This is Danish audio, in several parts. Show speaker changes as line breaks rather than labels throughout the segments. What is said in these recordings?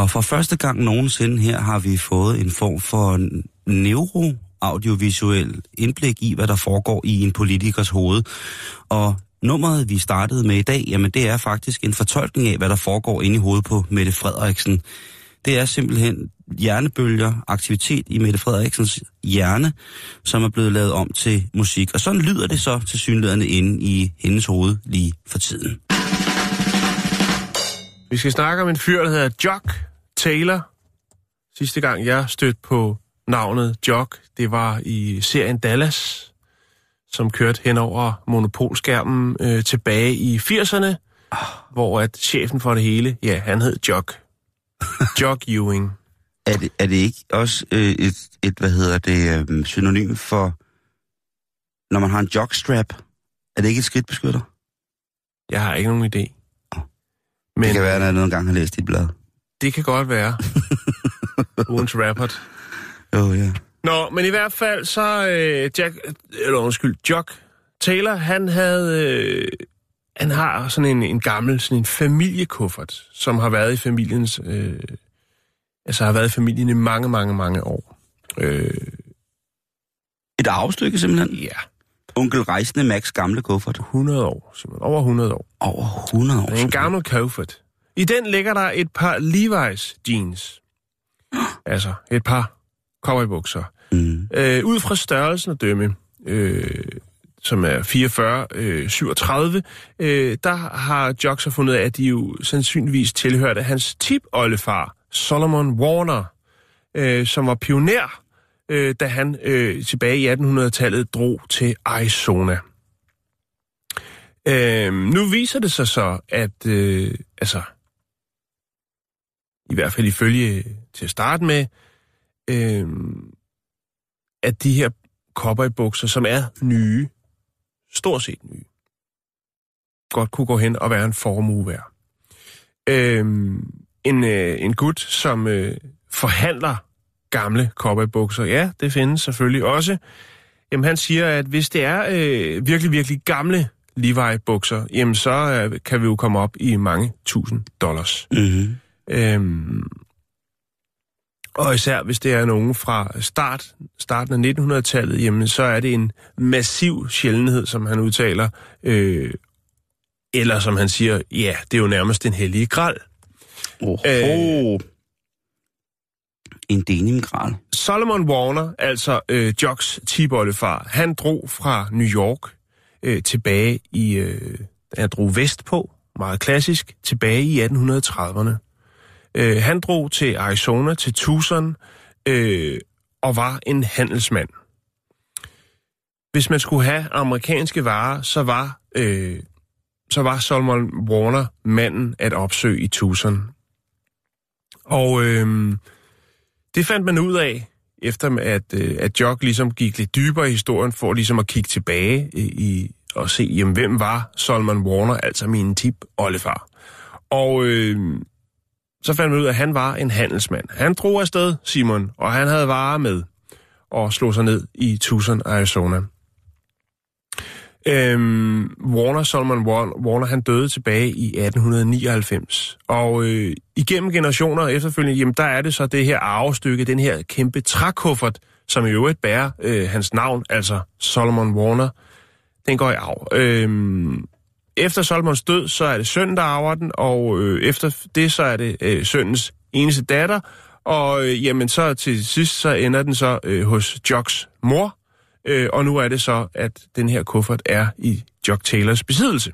Og for første gang nogensinde her har vi fået en form for neuro-audiovisuel indblik i, hvad der foregår i en politikers hoved. Og nummeret, vi startede med i dag, jamen det er faktisk en fortolkning af, hvad der foregår inde i hovedet på Mette Frederiksen. Det er simpelthen hjernebølger, aktivitet i Mette Frederiksens hjerne, som er blevet lavet om til musik. Og sådan lyder det så til synlæderne inde i hendes hoved lige for tiden.
Vi skal snakke om en fyr, der hedder Jock Taylor. Sidste gang jeg stødte på navnet Jock, det var i serien Dallas, som kørte hen over monopolskærmen øh, tilbage i 80'erne, hvor at chefen for det hele, ja, han hed Jock. Jock Ewing.
Er det, er det ikke også øh, et, et, hvad hedder det, øh, synonym for, når man har en jockstrap? Er det ikke et skridtbeskytter?
Jeg har ikke nogen idé.
Men, det kan være, at jeg nogle gange har læst dit blad.
Det kan godt være. Ugens rappert.
Jo, oh, ja.
Nå, men i hvert fald så øh, Jack, eller undskyld, Jock Taylor, han havde, øh, han har sådan en, en gammel, sådan en familiekuffert, som har været i familiens, øh, altså har været i familien i mange, mange, mange år. Øh,
Et arvestykke simpelthen?
ja,
Onkel Rejsende Max gamle kuffert.
100 år, Simon. Over 100 år.
Over 100 år.
Det er en gammel kuffert. I den ligger der et par Levi's jeans. Altså, et par cowboybukser.
Mm.
Øh, ud fra størrelsen at dømme, øh, som er 44, øh, 37, øh, der har Jock så fundet af, at de jo sandsynligvis tilhørte hans tip-oldefar, Solomon Warner, øh, som var pioner, øh, da han øh, tilbage i 1800-tallet drog til Arizona. Øh, nu viser det sig så, at øh, altså, i hvert fald ifølge til at starte med, øh, at de her cowboybukser, som er nye, stort set nye, godt kunne gå hen og være en formue værd. Øh, en, øh, en gut, som øh, forhandler gamle cowboybukser, ja, det findes selvfølgelig også. Jamen, han siger, at hvis det er øh, virkelig, virkelig gamle Levi-bukser, jamen så øh, kan vi jo komme op i mange tusind dollars.
Mm-hmm.
Øhm, og især hvis det er nogen fra start, starten af 1900-tallet, jamen så er det en massiv sjældenhed, som han udtaler. Øh, eller som han siger, ja, det er jo nærmest en hellige gral.
Oh,
Øh.
En denimgral.
Solomon Warner, altså øh, Jocks tibollefar, han drog fra New York øh, tilbage i, øh, han drog vestpå, meget klassisk, tilbage i 1830'erne. Øh, han drog til Arizona, til Tucson, øh, og var en handelsmand. Hvis man skulle have amerikanske varer, så var, øh, så var Solomon Warner manden at opsøge i Tucson. Og øh, det fandt man ud af, efter at, øh, at Jock ligesom gik lidt dybere i historien, for ligesom at kigge tilbage i, og se, jamen, hvem var Solomon Warner, altså min tip oldefar. Og øh, så fandt man ud af, at han var en handelsmand. Han drog afsted, Simon, og han havde varer med og slog sig ned i Tucson, Arizona. Øhm, Warner, Solomon Warner, han døde tilbage i 1899. Og øh, igennem generationer efterfølgende, jamen der er det så det her arvestykke, den her kæmpe trækuffert, som i øvrigt bærer øh, hans navn, altså Solomon Warner, den går i arv. Øhm, efter Solomons død, så er det sønnen, der arver den, og øh, efter det, så er det øh, sønnens eneste datter, og øh, jamen så til sidst, så ender den så øh, hos Jocks mor, øh, og nu er det så, at den her kuffert er i Jock Taylors besiddelse.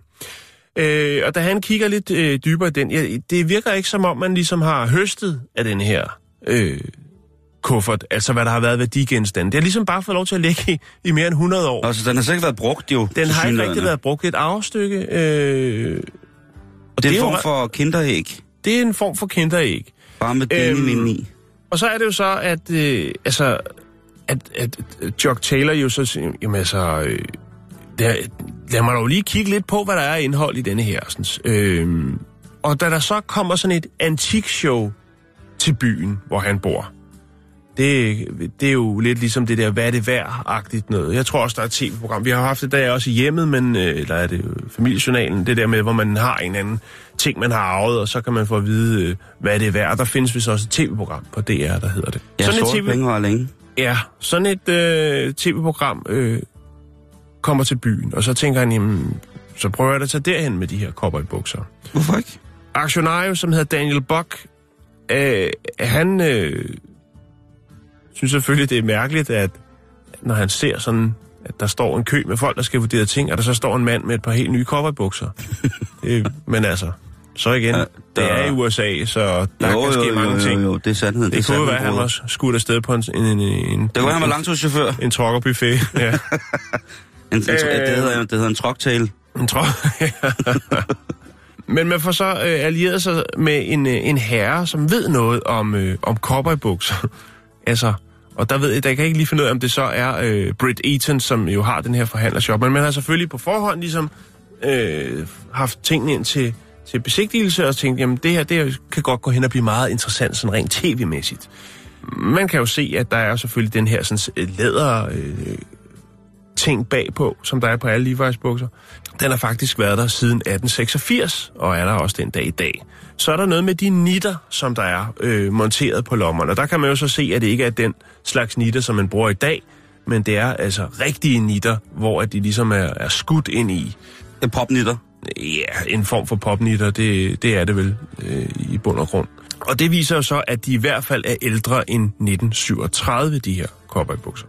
Øh, og da han kigger lidt øh, dybere i den, ja, det virker ikke som om, man ligesom har høstet af den her øh, kuffert, altså hvad der har været værdigenstande. Det har ligesom bare fået lov til at ligge i, i mere end 100 år.
Altså, den har sikkert været brugt jo.
Den har ikke rigtig været brugt. Et arvestykke. Øh, og
Det er en form for kinderæg.
det er en form for kinderæg.
Bare med den
Øhm,
øhm, i.
Og så er det jo så, at, øh, altså, at, at, Jock Taylor jo så siger, jamen altså, øh, der, lad mig dog lige kigge lidt på, hvad der er indhold i denne her. Sådan, øh, og da der så kommer sådan et antikshow til byen, hvor han bor, det, det er jo lidt ligesom det der, hvad er det værd-agtigt noget. Jeg tror også, der er et tv-program. Vi har haft det der også i hjemmet, men, øh, eller er det jo familiejournalen, det der med, hvor man har en anden ting, man har arvet, og så kan man få at vide, øh, hvad det er værd. Og der findes vist også et tv-program på DR, der hedder det.
Ja,
sådan et TV
penge var længe.
Ja, sådan et øh, tv-program øh, kommer til byen, og så tænker han, jamen, så prøver jeg at tage derhen med de her cowboybukser.
Hvorfor ikke?
Aktionario, som hedder Daniel Buck, øh, han øh, synes selvfølgelig, det er mærkeligt, at når han ser sådan, at der står en kø med folk, der skal vurdere ting, og der så står en mand med et par helt nye det, men altså, så igen,
Ja,
ja, det
der-
er i USA, så der
jo,
kan ske
jo,
mange
jo,
ting.
Jo, jo, det er sandheden.
Det, det kunne
sandheden,
være, at han var skudt afsted på en, en, en, en,
Det kunne være, han var langturschauffør.
en trokkerbuffet. Ja.
En, en,
Øh.
det, hedder, det hedder en trucktail.
En tror. Men man får så øh, allieret sig med en, øh, en herre, som ved noget om, øh, om cowboybukser. altså, og der ved jeg, der kan jeg ikke lige finde ud af, om det så er øh, Britt Eaton, som jo har den her forhandlershop. Men man har selvfølgelig på forhånd ligesom øh, haft tingene ind til, til besigtigelse og tænkt, jamen det her, det her kan godt gå hen og blive meget interessant, sådan rent tv-mæssigt. Man kan jo se, at der er selvfølgelig den her sådan, læder øh, ting bagpå, som der er på alle Levi's bukser. Den har faktisk været der siden 1886, og er der også den dag i dag. Så er der noget med de nitter, som der er øh, monteret på lommerne. Og der kan man jo så se, at det ikke er den slags nitter, som man bruger i dag, men det er altså rigtige nitter, hvor at de ligesom er, er skudt ind i.
Er popnitter.
Ja, en form for popnitter, det, det er det vel øh, i bund og grund. Og det viser jo så, at de i hvert fald er ældre end 1937, de her cowboybukser.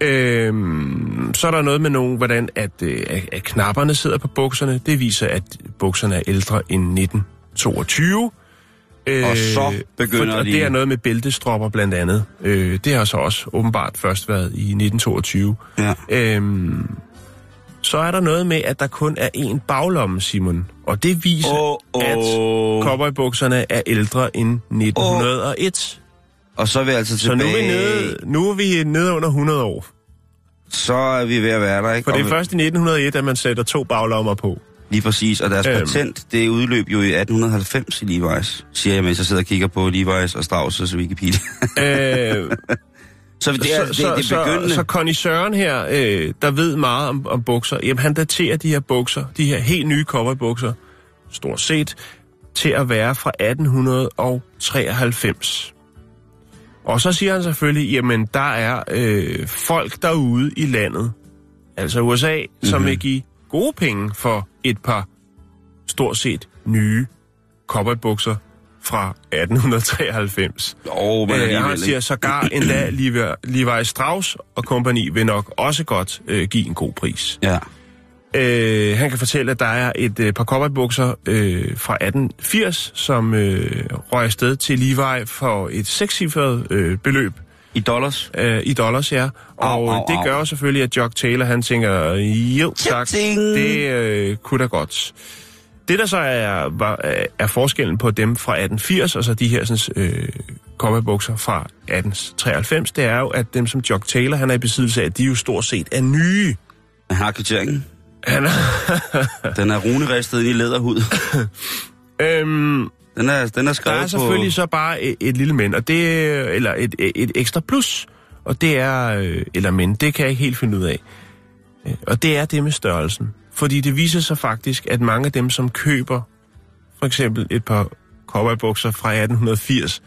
Øhm, så er der noget med nogen, hvordan at, øh, at, at knapperne sidder på bukserne. Det viser, at bukserne er ældre end 1922. Øh,
Og så begynder
for, og
de-
det er noget med bæltestropper blandt andet. Øh, det har så også åbenbart først været i 1922.
Ja.
Øhm, så er der noget med, at der kun er én baglomme, Simon. Og det viser,
Åh, åh.
at cowboybukserne er ældre end 1901.
Og så er vi altså
Så nu
tilbage.
er, vi nede, nu er vi nede under 100 år.
Så er vi ved at være der, ikke?
For det er først i 1901, at man sætter to baglommer på.
Lige præcis, og deres
Øhm.
patent, det udløb jo i 1890 i Levi's, siger jeg, mens jeg sidder og kigger på Levi's og Strauss' Wikipedia.
øh,
så det er,
så,
det, det
så,
er begyndende.
så, så Søren her, øh, der ved meget om, om bukser, jamen han daterer de her bukser, de her helt nye cowboybukser, stort set, til at være fra 1893. Og så siger han selvfølgelig, jamen der er øh, folk derude i landet, altså USA, mm-hmm. som
Mhm.
vil give gode penge for et par stort set nye cowboybukser fra 1893.
Åh, men
Øh, han siger sågar endda Levi Strauss og kompagni vil nok også godt øh, give en god pris.
Ja.
Øh, han kan fortælle, at der er et øh, par cowboybukser øh, fra 1880, som øh, røg afsted til Levi for et sekscifret øh, beløb
I dollars.
øh, i dollars, ja. Og
Au, au,
det
au.
gør jo selvfølgelig, at Jock Taylor, han tænker, jo tak, det øh, kunne da godt. Det, der så er, var, er forskellen på dem fra 1880, og så de her sådan, øh, cowboybukser fra 1893, det er jo, at dem som Jock Taylor, han er i besiddelse af, de jo stort set er nye.
Han har kvitteringen.
Han er,
Den er runeristet ind i læderhud.
øhm,
Den er, den er
der
skrevet
er selvfølgelig
på...
så bare et, et lille men, og det, eller et, et, et ekstra plus, og det er, øh, eller men, det kan jeg ikke helt finde ud af. Øh, Og det er det med størrelsen. Fordi det viser sig faktisk, at mange af dem, som køber for eksempel et par cowboybukser fra 1880,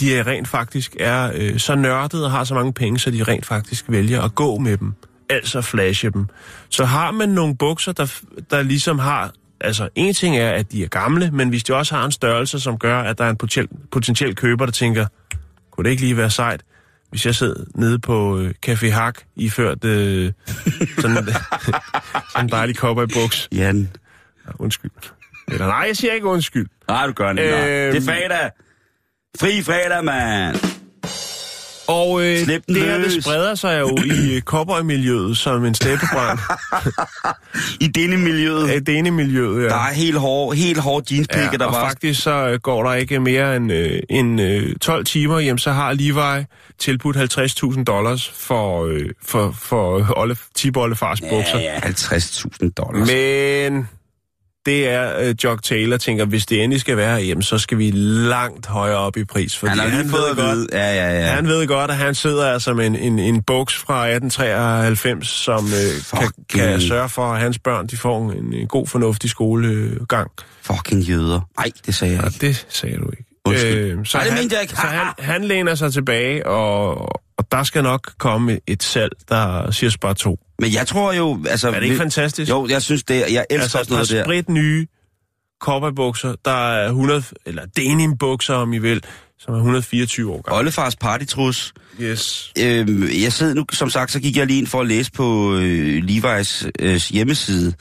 de er rent faktisk er øh, så nørdede og har så mange penge, så de rent faktisk vælger at gå med dem. Altså flashe dem. Så har man nogle bukser, der, der ligesom har... Altså, en ting er, at de er gamle, men hvis de også har en størrelse, som gør, at der er en potentiel, potentiel køber, der tænker, kunne det ikke lige være sejt, hvis jeg sidder nede på øh, Café Hak, iført øh, sådan, sådan en dejlig cowboybuks.
Jan.
Ja, undskyld. Eller nej, jeg siger ikke undskyld.
Nej, du gør det ikke.
Øhm.
Det er fredag. Fri fredag, mand.
Og øh,
Slip
det her, det spreder sig jo i øh, cowboy-miljøet som en steppebrand.
I denne miljøet,
Af denne miljøet, ja.
der er helt hårde, helt hårde jeanspikker,
Ja,
der
og
var...
faktisk så øh, går der ikke mere end, øh, end øh, 12 timer, jamen så har Levi tilbudt 50.000 dollars for, øh, for, for Olle, Tip bukser.
Ja, ja, 50.000 dollars.
Men det er øh, Jock Taylor tænker, hvis det endelig skal være, jamen så skal vi langt højere op i pris. Fordi
han har at
ved
vide... Ja, ja, ja.
Han ved godt, at han sidder altså med en, en, en buks fra 1893, som øh, kan, kan sørge for, at hans børn de får en, en god, fornuftig skolegang.
Fucking jøder. Nej, det sagde jeg ikke.
det sagde du ikke.
Undskyld.
så
Ej, det
han,
mente jeg ikke.
Så han, han læner sig tilbage, og, og der skal nok komme et salg, der siger spar to.
Men jeg tror jo... Altså,
Er det ikke
vi-
fantastisk?
Jo, jeg synes det. Jeg elsker
altså,
sådan noget
der
der.
er sprit nye cowboybukser, der er 100, eller denim-bukser, om I vil, som er 124 år gamle.
Oldefars partytrus.
Yes.
Øhm, jeg sidder nu, som sagt, så gik jeg lige ind for at læse på øh, Levi's øh, hjemmeside.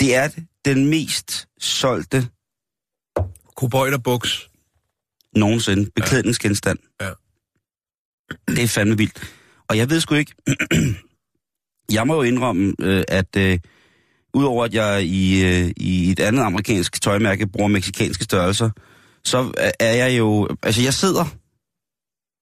Det er den mest solgte
Cowboyderbuks.
nogensinde beklædningsgenstand.
Ja.
Det er fandme vildt. Og jeg ved sgu ikke... jeg må jo indrømme, øh, at øh, udover at jeg i, øh, i et andet amerikansk tøjmærke bruger meksikanske størrelser, så er jeg jo... Altså, jeg sidder...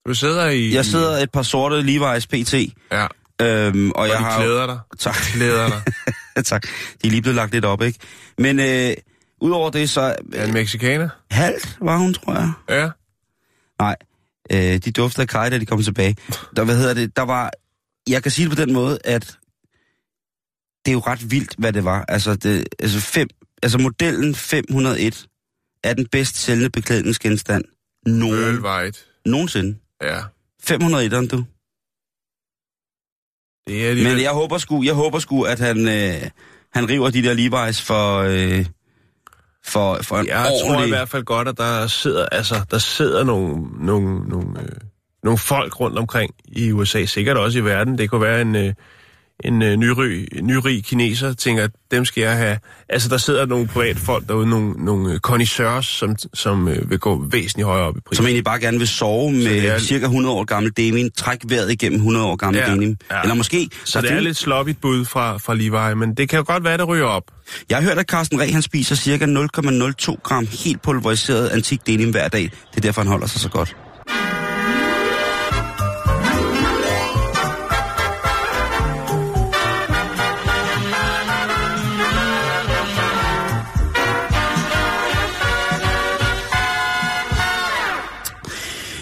Du sidder i...
Jeg sidder et par sorte Levi's PT,
Ja,
øhm, og,
og
jeg
de
har...
klæder dig.
Tak.
Klæder dig.
tak. De er lige blevet lagt lidt op, ikke? Men øh, udover det, så...
Er en mexikaner?
halvt var hun, tror jeg.
Ja.
Nej, øh, de duftede af kaj, da de kom tilbage. Der, hvad hedder det, der var... Jeg kan sige det på den måde, at det er jo ret vildt, hvad det var. Altså, det, altså, fem, altså modellen 501 er den bedst sælgende beklædningsgenstand nogen,
White.
nogensinde.
Ja.
501'eren, du.
Det er de
Men jeg håber sgu, jeg håber sgu at han, øh, han river de der Levi's for, øh, for, for en
Jeg tror i
ordentlig...
hvert fald godt, at der sidder, altså, der sidder nogle, nogle, nogle, øh, nogle folk rundt omkring i USA, sikkert også i verden. Det kunne være en, øh, en øh, nyrig, nyrig kineser, tænker, at dem skal jeg have. Altså, der sidder nogle private folk derude, nogle, nogle connoisseurs, som, som øh, vil gå væsentligt højere op i pris.
som egentlig bare gerne vil sove med
er-
cirka 100 år gammel denim, træk vejret igennem 100 år gammel
Ja,
denim.
ja.
Eller måske...
Så det er lidt sloppigt bud fra, fra Levi, men det kan jo godt være, det ryger op.
Jeg har hørt, at Carsten Reh, han spiser cirka 0,02 gram helt pulveriseret antik denim hver dag. Det er derfor, han holder sig så godt.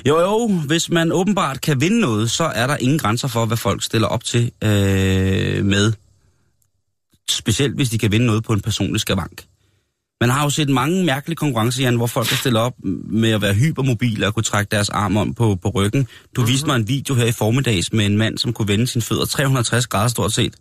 Jo, jo, hvis man åbenbart kan vinde noget, så er der ingen grænser for, hvad folk stiller op til øh, med. Specielt hvis de kan vinde noget på en personlig skavank. Man har jo set mange mærkelige konkurrencer, Jan, hvor folk kan stille op med at være hypermobile og kunne trække deres arm om på, på ryggen. Du viste mig en video her i formiddags med en mand, som kunne vende sine fødder 360 grader stort set.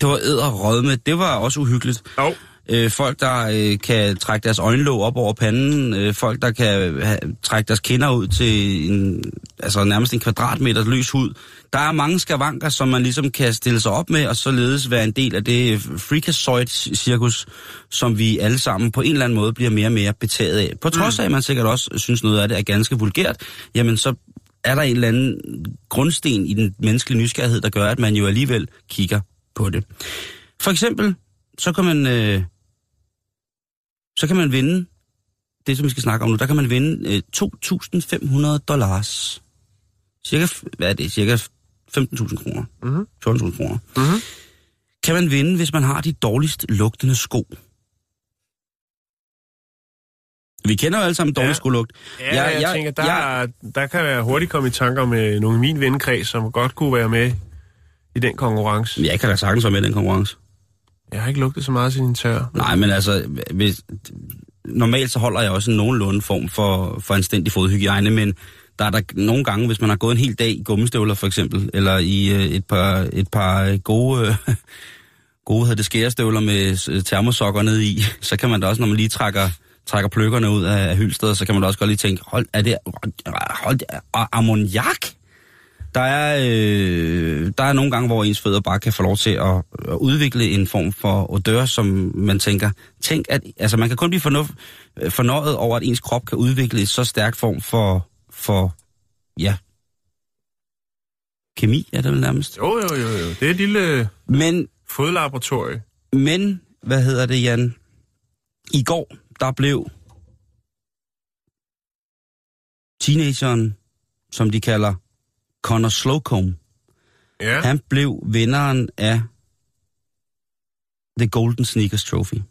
Det var æder med. Det var også uhyggeligt.
Jo.
Øh, folk, der øh, kan trække deres øjenlåg op over panden. Øh, folk, der kan ha, trække deres kinder ud til en, altså nærmest en kvadratmeter løs hud. Der er mange skavanker, som man ligesom kan stille sig op med, og således være en del af det freakazoid-cirkus, som vi alle sammen på en eller anden måde bliver mere og mere betaget af. På trods af, at man sikkert også synes noget af det er ganske vulgært, jamen så er der en eller anden grundsten i den menneskelige nysgerrighed, der gør, at man jo alligevel kigger på det. For eksempel, så kan man, øh, så kan man vinde, det som vi skal snakke om nu, der kan man vinde øh, 2.500 dollars. Cirka, hvad er det, cirka 15.000 kroner.
Mhm.
14.000 kroner.
Mhm.
Kan man vinde, hvis man har de dårligst lugtende sko. Vi kender jo alle sammen dårlig
Ja.
skolugt.
Ja, jeg, jeg, jeg tænker, der,
jeg-
der kan jeg hurtigt komme i tanker med nogle af min vennekreds, som godt kunne være med i den konkurrence.
Jeg kan da sagtens være med i den konkurrence.
Jeg har ikke lugtet så meget til din tør.
Nej, men altså, hvis, normalt så holder jeg også en nogenlunde form for, for anstændig fodhygiejne, men der er der nogle gange, hvis man har gået en hel dag i gummistøvler for eksempel, eller i øh, et par, et par øh, gode, øh, gode hedder det, skærestøvler med øh, termosokker ned i, så kan man da også, når man lige trækker, trækker pløkkerne ud af, af hyldstedet, så kan man da også godt lige tænke, hold, er det hold, hold, ammoniak? Der er, øh, der er nogle gange, hvor ens fødder bare kan få lov til at, at udvikle en form for odør, som man tænker, tænk at, altså man kan kun blive fornuft, fornøjet over, at ens krop kan udvikle en så stærk form for, for ja, kemi, er det vel nærmest.
Jo, jo, jo, jo. Det er et lille
Men,
fodlaboratorie.
men, hvad hedder det, Jan? I går, der blev teenageren, som de kalder Connor Slocum,
Ja.
han blev vinderen af The Golden Sneakers Trophy.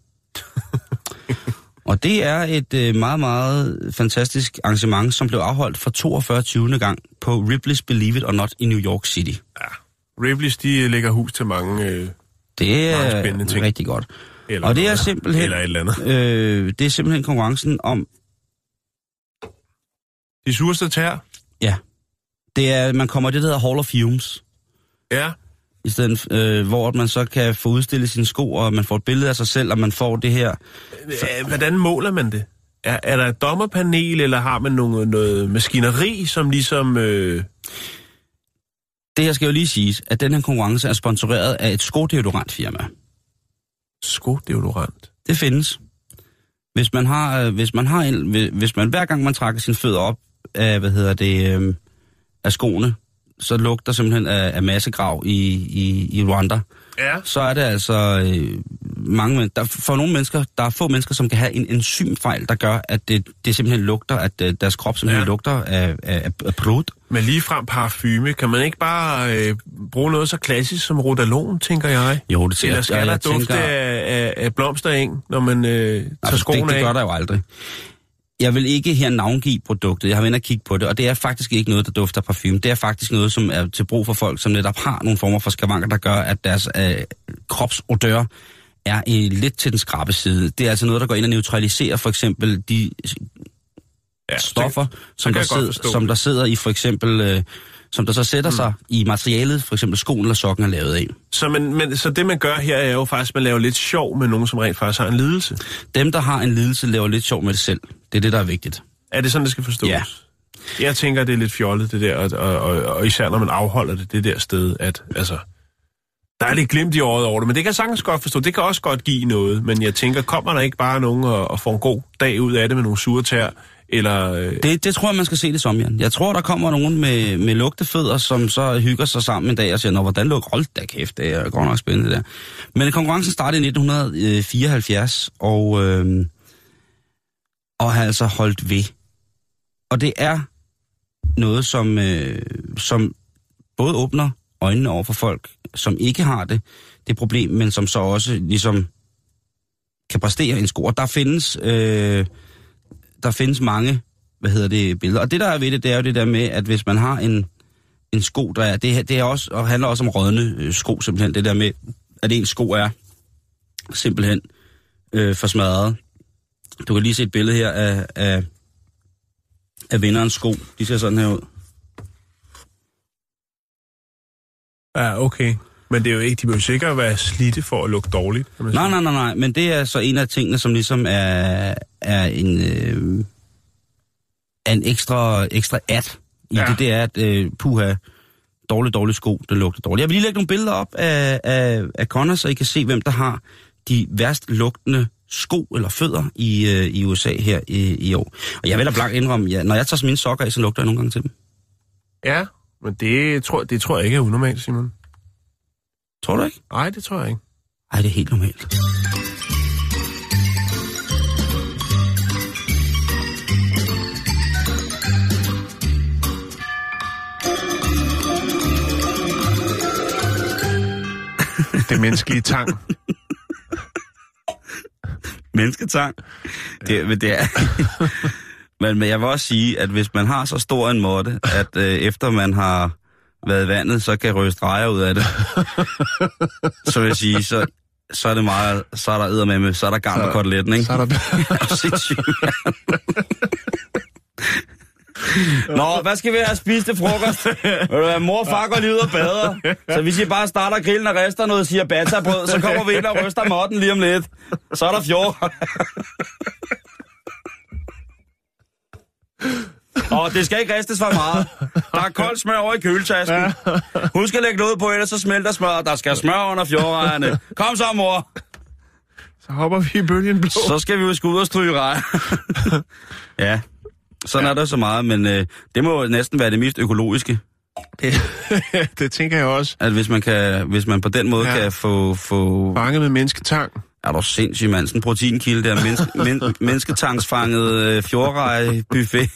Og det er et øh, meget, meget fantastisk arrangement, som blev afholdt for 42. 20. gang på Ripley's Believe It or Not i New York City.
Ripley's, de lægger hus til mange... Øh,
Det er
spændende ting.
rigtig godt.
eller
Og det er simpelthen,
Eller et eller andet.
øh, det er simpelthen konkurrencen om,
De sureste tær.
ja, det er, man kommer i det, der hedder Hall of Fumes,
Ja.
i stedet, øh, hvor man så kan få udstillet sine sko, og man får et billede af sig selv, og man får det her
Hvordan måler man det? Er, er der et dommerpanel, eller har man noget, noget maskineri, som ligesom... Øh,
Det her skal jo lige siges, at den her konkurrence er sponsoreret af et skodeodorantfirma.
skodeodorant?
Det findes. Hvis man har, øh, hvis man har en, hvis- hvis man hver gang man trækker sine fødder op af, hvad hedder det, øh, af skoene, så lugter simpelthen af, af massegrav i, i, i Rwanda.
Ja.
Så er det altså øh, mange, men- der, for nogle mennesker, der er få mennesker, som kan have en enzymfejl, der gør, at det, det simpelthen lugter, at øh, deres krop simpelthen
Ja.
lugter af, af, af blod.
Men ligefrem parfume, kan man ikke bare øh, bruge noget så klassisk som rodalon, tænker jeg?
Jo, det
Eller skal der dufte af, af, af blomstereng, når man øh, tager
Altså,
skoene
det, det
af?
gør der jo aldrig. Jeg vil ikke her navngive produktet. Jeg har været og kigge på det, og det er faktisk ikke noget, der dufter parfume. Det er faktisk noget, som er til brug for folk, som netop har nogle former for skavanker, der gør, at deres øh, kropsodør er i, lidt til den skrabe side. Det er altså noget, der går ind og neutraliserer for eksempel de
ja,
stoffer, som
kan
der, sidder, som
det.
der sidder i for eksempel... Øh, som der så sætter mm. sig i materialet, for eksempel skoen eller sokken er lavet af.
Så, man, men, så det, man gør her, er jo faktisk, at man laver lidt sjov med nogen, som rent faktisk har en lidelse.
Dem, der har en lidelse, laver lidt sjov med det selv. Det er det, der er vigtigt.
Er det sådan, det skal forstås?
Ja.
Jeg tænker, det er lidt fjollet, det der, og, og, og, og især når man afholder det det der sted, at altså, der er lidt glimt i øjet over det, men det kan jeg sagtens godt forstå. Det kan også godt give noget, men jeg tænker, kommer der ikke bare nogen og, og får en god dag ud af det med nogle sure tær, eller... Øh,
Det, det tror jeg, man skal se det som, Jan. Jeg tror, der kommer nogen med, med lugtefødder, som så hygger sig sammen en dag og siger, Nå, hvordan lugter Hold da kæft, det er godt nok spændende der. Men konkurrencen startede i 1974, og, øh, og har altså holdt ved. Og det er noget, som, øh, som både åbner øjnene over for folk, som ikke har det, det problem, men som så også ligesom kan præstere en sko. Der findes... Øh, der findes mange, hvad hedder det, billeder. Og det, der er ved det, det er jo det der med, at hvis man har en, en sko, der er, det, det er også, og handler også om rådne øh, sko, simpelthen. Det der med, at en sko er simpelthen øh, for smadret. Du kan lige se et billede her af, af, af vinderens sko. De ser sådan her ud.
ja, okay. Men det er jo ikke, de jo sikkert være slidte for at lugte dårligt.
Nej, nej, nej, nej, men det er så en af tingene, som ligesom er, er en, øh, er en ekstra, ekstra at i
ja.
det, det er, at øh, puha, dårlig, dårlig sko, det lugter dårligt. Jeg vil lige lægge nogle billeder op af, af, af Connor, så I kan se, hvem der har de værst lugtende sko eller fødder i, øh, i USA her i, i år. Og jeg vil da blankt indrømme, ja, når jeg tager mine sokker af, så lugter jeg nogle gange til dem.
Ja, men det tror, det tror jeg ikke er unormalt, Simon.
Tror du ikke?
Nej, det tror jeg ikke.
Ej, det er helt normalt.
Det menneskelige tang.
Mennesketang. Det, men det er... men, men jeg vil også sige, at hvis man har så stor en måtte, at øh, efter man har været i vandet, så kan røge streger ud af det. så vil jeg sige, så, så er det meget, så er der eddermame, så er der gang på koteletten, ikke?
Så er der...
Nå, hvad skal vi have spist til frokost? Ved du hvad, mor far går lige ud og bader. Så hvis I bare starter grillen og rester noget ciabatta-brød, så kommer vi ind og ryster måtten lige om lidt. Så er der fjord. Og det skal ikke ristes for meget. Der er koldt smør over i køletasken. Husk at lægge noget på, ellers så smelter smør. Der skal smør under fjordrejerne. Kom så, mor.
Så hopper vi i bølgen blå.
Så skal vi jo ud og stryge rej. ja, sådan ja. er der så meget, men øh, det må jo næsten være det mest økologiske.
Det, det tænker jeg også.
At hvis man, kan, hvis man på den måde
Ja.
kan få... få
Fanget med mennesketang.
er du sindssyg, mand. Sådan en proteinkilde der. Menneske, men, mennesketangsfanget øh, fjordrej buffet.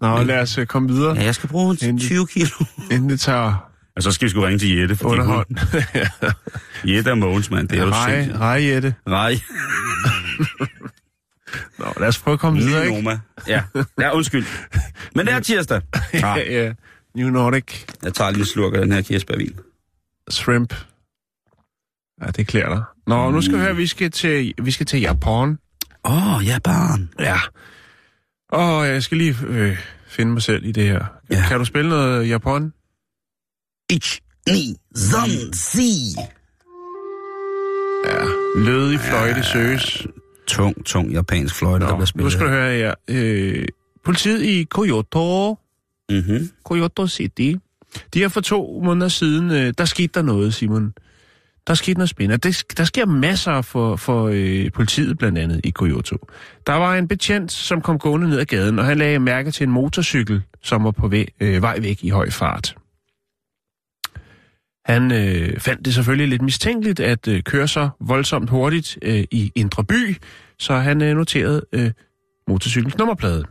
Nå, lad os øh, komme videre,
Ja, jeg skal bruge
Endelig.
20 kilo.
inden det tager
Og så skal vi sgu ringe til Jette. fordi
underhold.
Hun, Jette og Mogens, mand. Det er jo
Rej,
sindssygt.
rej, Jette.
Rej.
Nå, lad os prøve at komme videre, ikke?
Noma. Ja. ja, undskyld. Men det er tirsdag.
Ja,
Ah,
ja. New Nordic
jeg tager lige slurk af den her kirsebærvin.
Shrimp. Ja, det klæder dig. Nå, nu skal vi høre, vi skal til, vi skal til Japan.
Åh, oh, ja, barn.
Ja. Og jeg skal lige øh, finde mig selv i det her. Ja.
Ja.
Kan du spille noget Japan?
Ich, ni, zan, si.
Ja. Lødig fløjte søges.
Tung, tung japansk fløjte, der
Nå,
bliver spillet.
nu skal du høre her. Øh, politiet i Kyoto,
Mm-hmm.
Kyoto City, de har for to måneder siden, øh, der skete der noget, Simon. Der skete noget spændende. Det, der sker masser for, for øh, politiet, blandt andet i Kyoto. Der var en betjent, som kom gående ned ad gaden, og han lagde mærke til en motorcykel, som var på vej, øh, vej væk i høj fart. Han øh, fandt det selvfølgelig lidt mistænkeligt at øh, køre så voldsomt hurtigt øh, i Indre By, så han øh, noterede øh, motorcyklens nummerplade.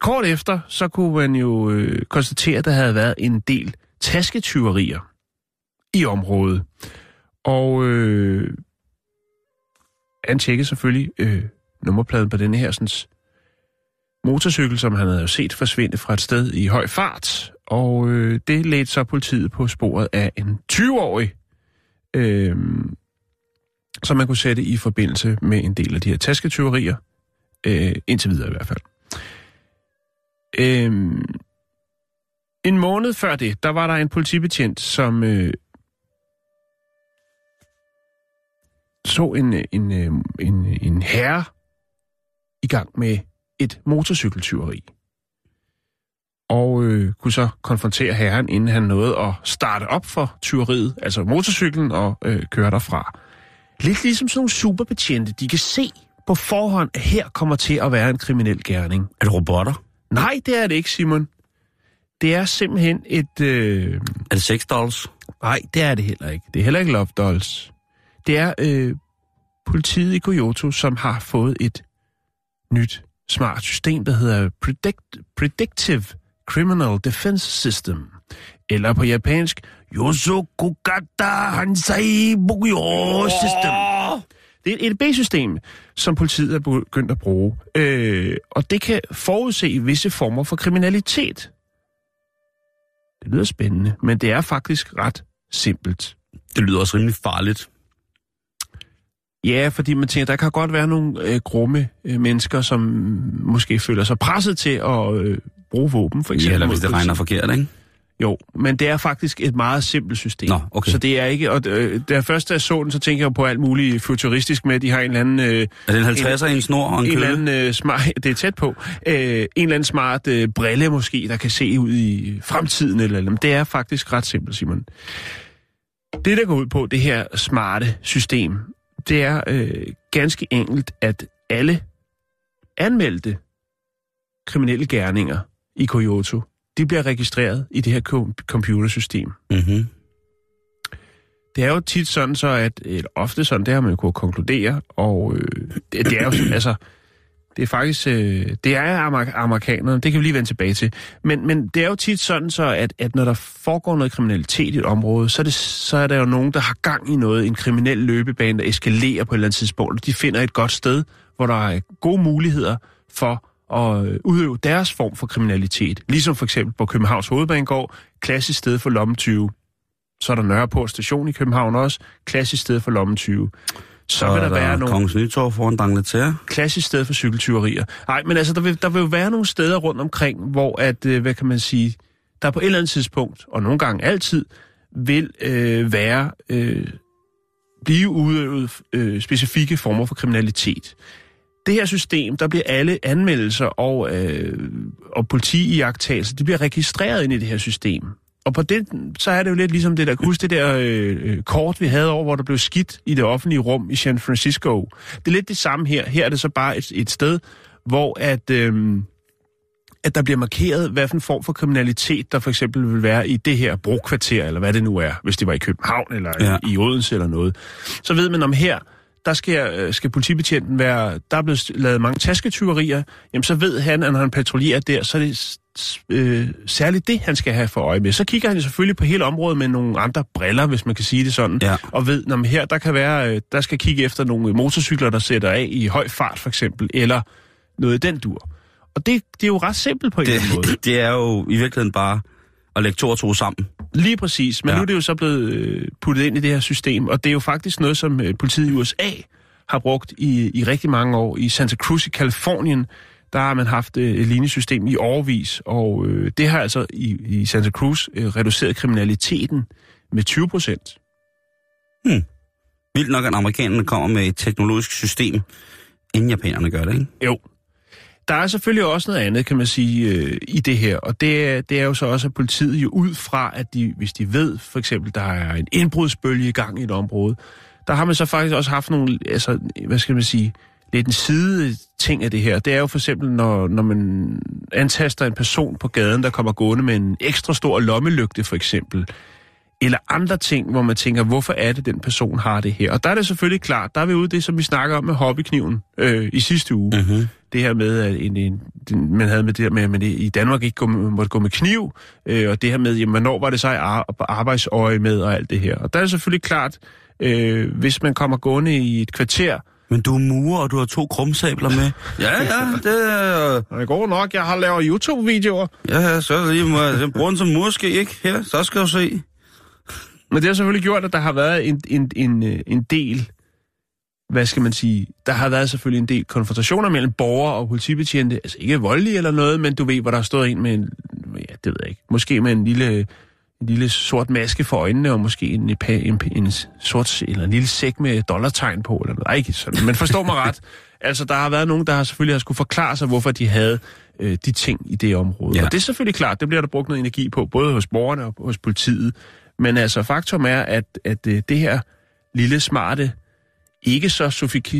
Kort efter, så kunne man jo øh, konstatere, at der havde været en del tasketyverier i området. Og øh, han tjekkede selvfølgelig øh, nummerpladen på denne her sådan, motorcykel, som han havde jo set forsvinde fra et sted i høj fart. Og øh, det ledte så politiet på sporet af en 20-årig, øh, som man kunne sætte i forbindelse med en del af de her tasketyverier. Øh, indtil videre i hvert fald. Øh, en måned før det, der var der en politibetjent, som øh, så en, en, øh, en, en herre i gang med et motorcykeltyveri. Og øh, kunne så konfrontere herren, inden han nåede at starte op for tyveriet, altså motorcyklen, og øh, køre derfra. Lidt ligesom sådan nogle superbetjente, de kan se på forhånd, at her kommer til at være en kriminel gerning.
Er det robotter?
Nej, det er det ikke, Simon. Det er simpelthen et... Øh...
Er det sex dolls?
Nej, det er det heller ikke. Det er heller ikke Love Dolls. Det er øh, politiet i Kyoto, som har fået et nyt smart system, der hedder Predict Predictive Criminal Defense System. Eller på japansk, Yosokugata Hansai Bugyo System. Det er et EDB-system, som politiet er begyndt at bruge, øh, og det kan forudse visse former for kriminalitet. Det lyder spændende, men det er faktisk ret simpelt.
Det lyder også rimelig farligt.
Ja, fordi man tænker, der kan godt være nogle øh, grumme øh, mennesker, som måske føler sig presset til at øh, bruge våben, for eksempel.
Ja, eller hvis det regner forkert, ikke?
Jo, men det er faktisk et meget simpelt system.
Nå, okay.
Så det er ikke, og øh, da jeg først så den, så tænker jeg på alt muligt futuristisk med, at de har en eller anden... Øh,
Er det en 50'er i en snor og en,
en eller anden øh, smart, det er tæt på, øh, en eller anden smart øh, brille måske, der kan se ud i fremtiden eller eller andet. Det er faktisk ret simpelt, Simon. Det, der går ud på, det her smarte system, det er øh, ganske enkelt, at alle anmeldte kriminelle gerninger i Kyoto, de bliver registreret i det her kom- computersystem.
Mm-hmm.
Det er jo tit sådan så, at eller ofte sådan, det har man jo kunnet konkludere, og øh, det, det er jo altså, det er faktisk, øh, det er amer- amerikanerne, det kan vi lige vende tilbage til, men, men det er jo tit sådan så, at, at når der foregår noget kriminalitet i et område, så er, det, så er der jo nogen, der har gang i noget, en kriminel løbebane, der eskalerer på et eller andet tidspunkt, og de finder et godt sted, hvor der er gode muligheder for at øh, udøve deres form for kriminalitet. Ligesom for eksempel på Københavns Hovedbanegård, klassisk sted for lommetyve. Så er der Nørreport station i København også, klassisk sted for lommetyve. Så vil der, være nogle
Kongens Nytorv foran Dangleterre.
klassisk sted for cykeltyverier. Nej, men altså, der vil, der vil jo være nogle steder rundt omkring, hvor at, øh, hvad kan man sige, der på et eller andet tidspunkt, og nogle gange altid, vil øh, være, øh, blive udøvet øh, specifikke former for kriminalitet. Det her system, der bliver alle anmeldelser og, øh, og politiiagtagelser, det bliver registreret ind i det her system. Og på det, så er det jo lidt ligesom det der, husk det der øh, øh, kort, vi havde over, hvor der blev skidt i det offentlige rum i San Francisco. Det er lidt det samme her. Her er det så bare et, et sted, hvor at, øh, at der bliver markeret, hvad for en form for kriminalitet, der for eksempel vil være i det her brokvarter, eller hvad det nu er, hvis det var i København, eller ja.
Ja.
i Odense, eller noget. Så ved man om her, der skal, øh, skal politibetjenten være, der er blevet lavet mange tasketyverier, jamen så ved han, at når han patruljerer der, så er det øh, særligt det, han skal have for øje med. Så kigger han selvfølgelig på hele området med nogle andre briller, hvis man kan sige det sådan,
Ja.
og ved, når her, der kan være, øh, der skal kigge efter nogle motorcykler, der sætter af i høj fart for eksempel, eller noget i den dur. Og det, det er jo ret simpelt på en
Det,
eller anden måde.
det er jo i virkeligheden bare at lægge to og to sammen.
Lige præcis, men ja. Nu er det jo så blevet øh, puttet ind i det her system, og det er jo faktisk noget, som øh, politiet i USA har brugt i, i rigtig mange år. I Santa Cruz i Kalifornien, der har man haft øh, et lignende system i årvis, og øh, det har altså i, i Santa Cruz øh, reduceret kriminaliteten med 20 procent.
Vildt nok, at amerikanerne kommer med et teknologisk system, inden japanerne gør det, ikke?
Jo. Der er selvfølgelig også noget andet, kan man sige, øh, i det her, og det det er jo så også, at politiet jo ud fra, at de, hvis de ved, for eksempel, der er en indbrudsbølge i gang i et område, der har man så faktisk også haft nogle, altså, hvad skal man sige, lidt en side ting af det her. Det er jo for eksempel, når, når man antaster en person på gaden, der kommer gående med en ekstra stor lommelygte, for eksempel, eller andre ting, hvor man tænker, hvorfor er det, den person har det her? Og der er det selvfølgelig klart, der er vi ude det, som vi snakker om med hobbykniven øh, i sidste uge.
Uh-huh.
Det her med, at en, en, den, man havde med det her med, at man i Danmark ikke gå, måtte gå med kniv, øh, og det her med, jamen, hvornår var det så i ar- på arbejdsøje med, og alt det her. Og der er det selvfølgelig klart, øh, hvis man kommer gående i et kvarter,
Men du er murer, og du har to krumsabler med. Ja, ja, det er...
det går nok, jeg har lavet YouTube-videoer,
Ja, ja, så lige må jeg bruge den som murske, ikke? Her, så skal du se.
Men det har selvfølgelig gjort, at der har været en, en, en, øh, en del, hvad skal man sige, der har været selvfølgelig en del konfrontationer mellem borgere og politibetjente, altså ikke voldelige eller noget, men du ved, hvor der har stået en med en, ja, det ved jeg ikke, måske med en lille, en lille sort maske for øjnene, og måske en, en, en, en sort, eller en lille sæk med dollartegn på, eller noget. Ej, ikke sådan, men forstå mig ret. Altså, der har været nogen, der har selvfølgelig har skulle forklare sig, hvorfor de havde øh, de ting i det område.
Ja.
Og det er selvfølgelig klart, det bliver der brugt noget energi på, både hos borgerne og hos politiet. Men altså, faktum er, at, at øh, det her lille, smarte, ikke så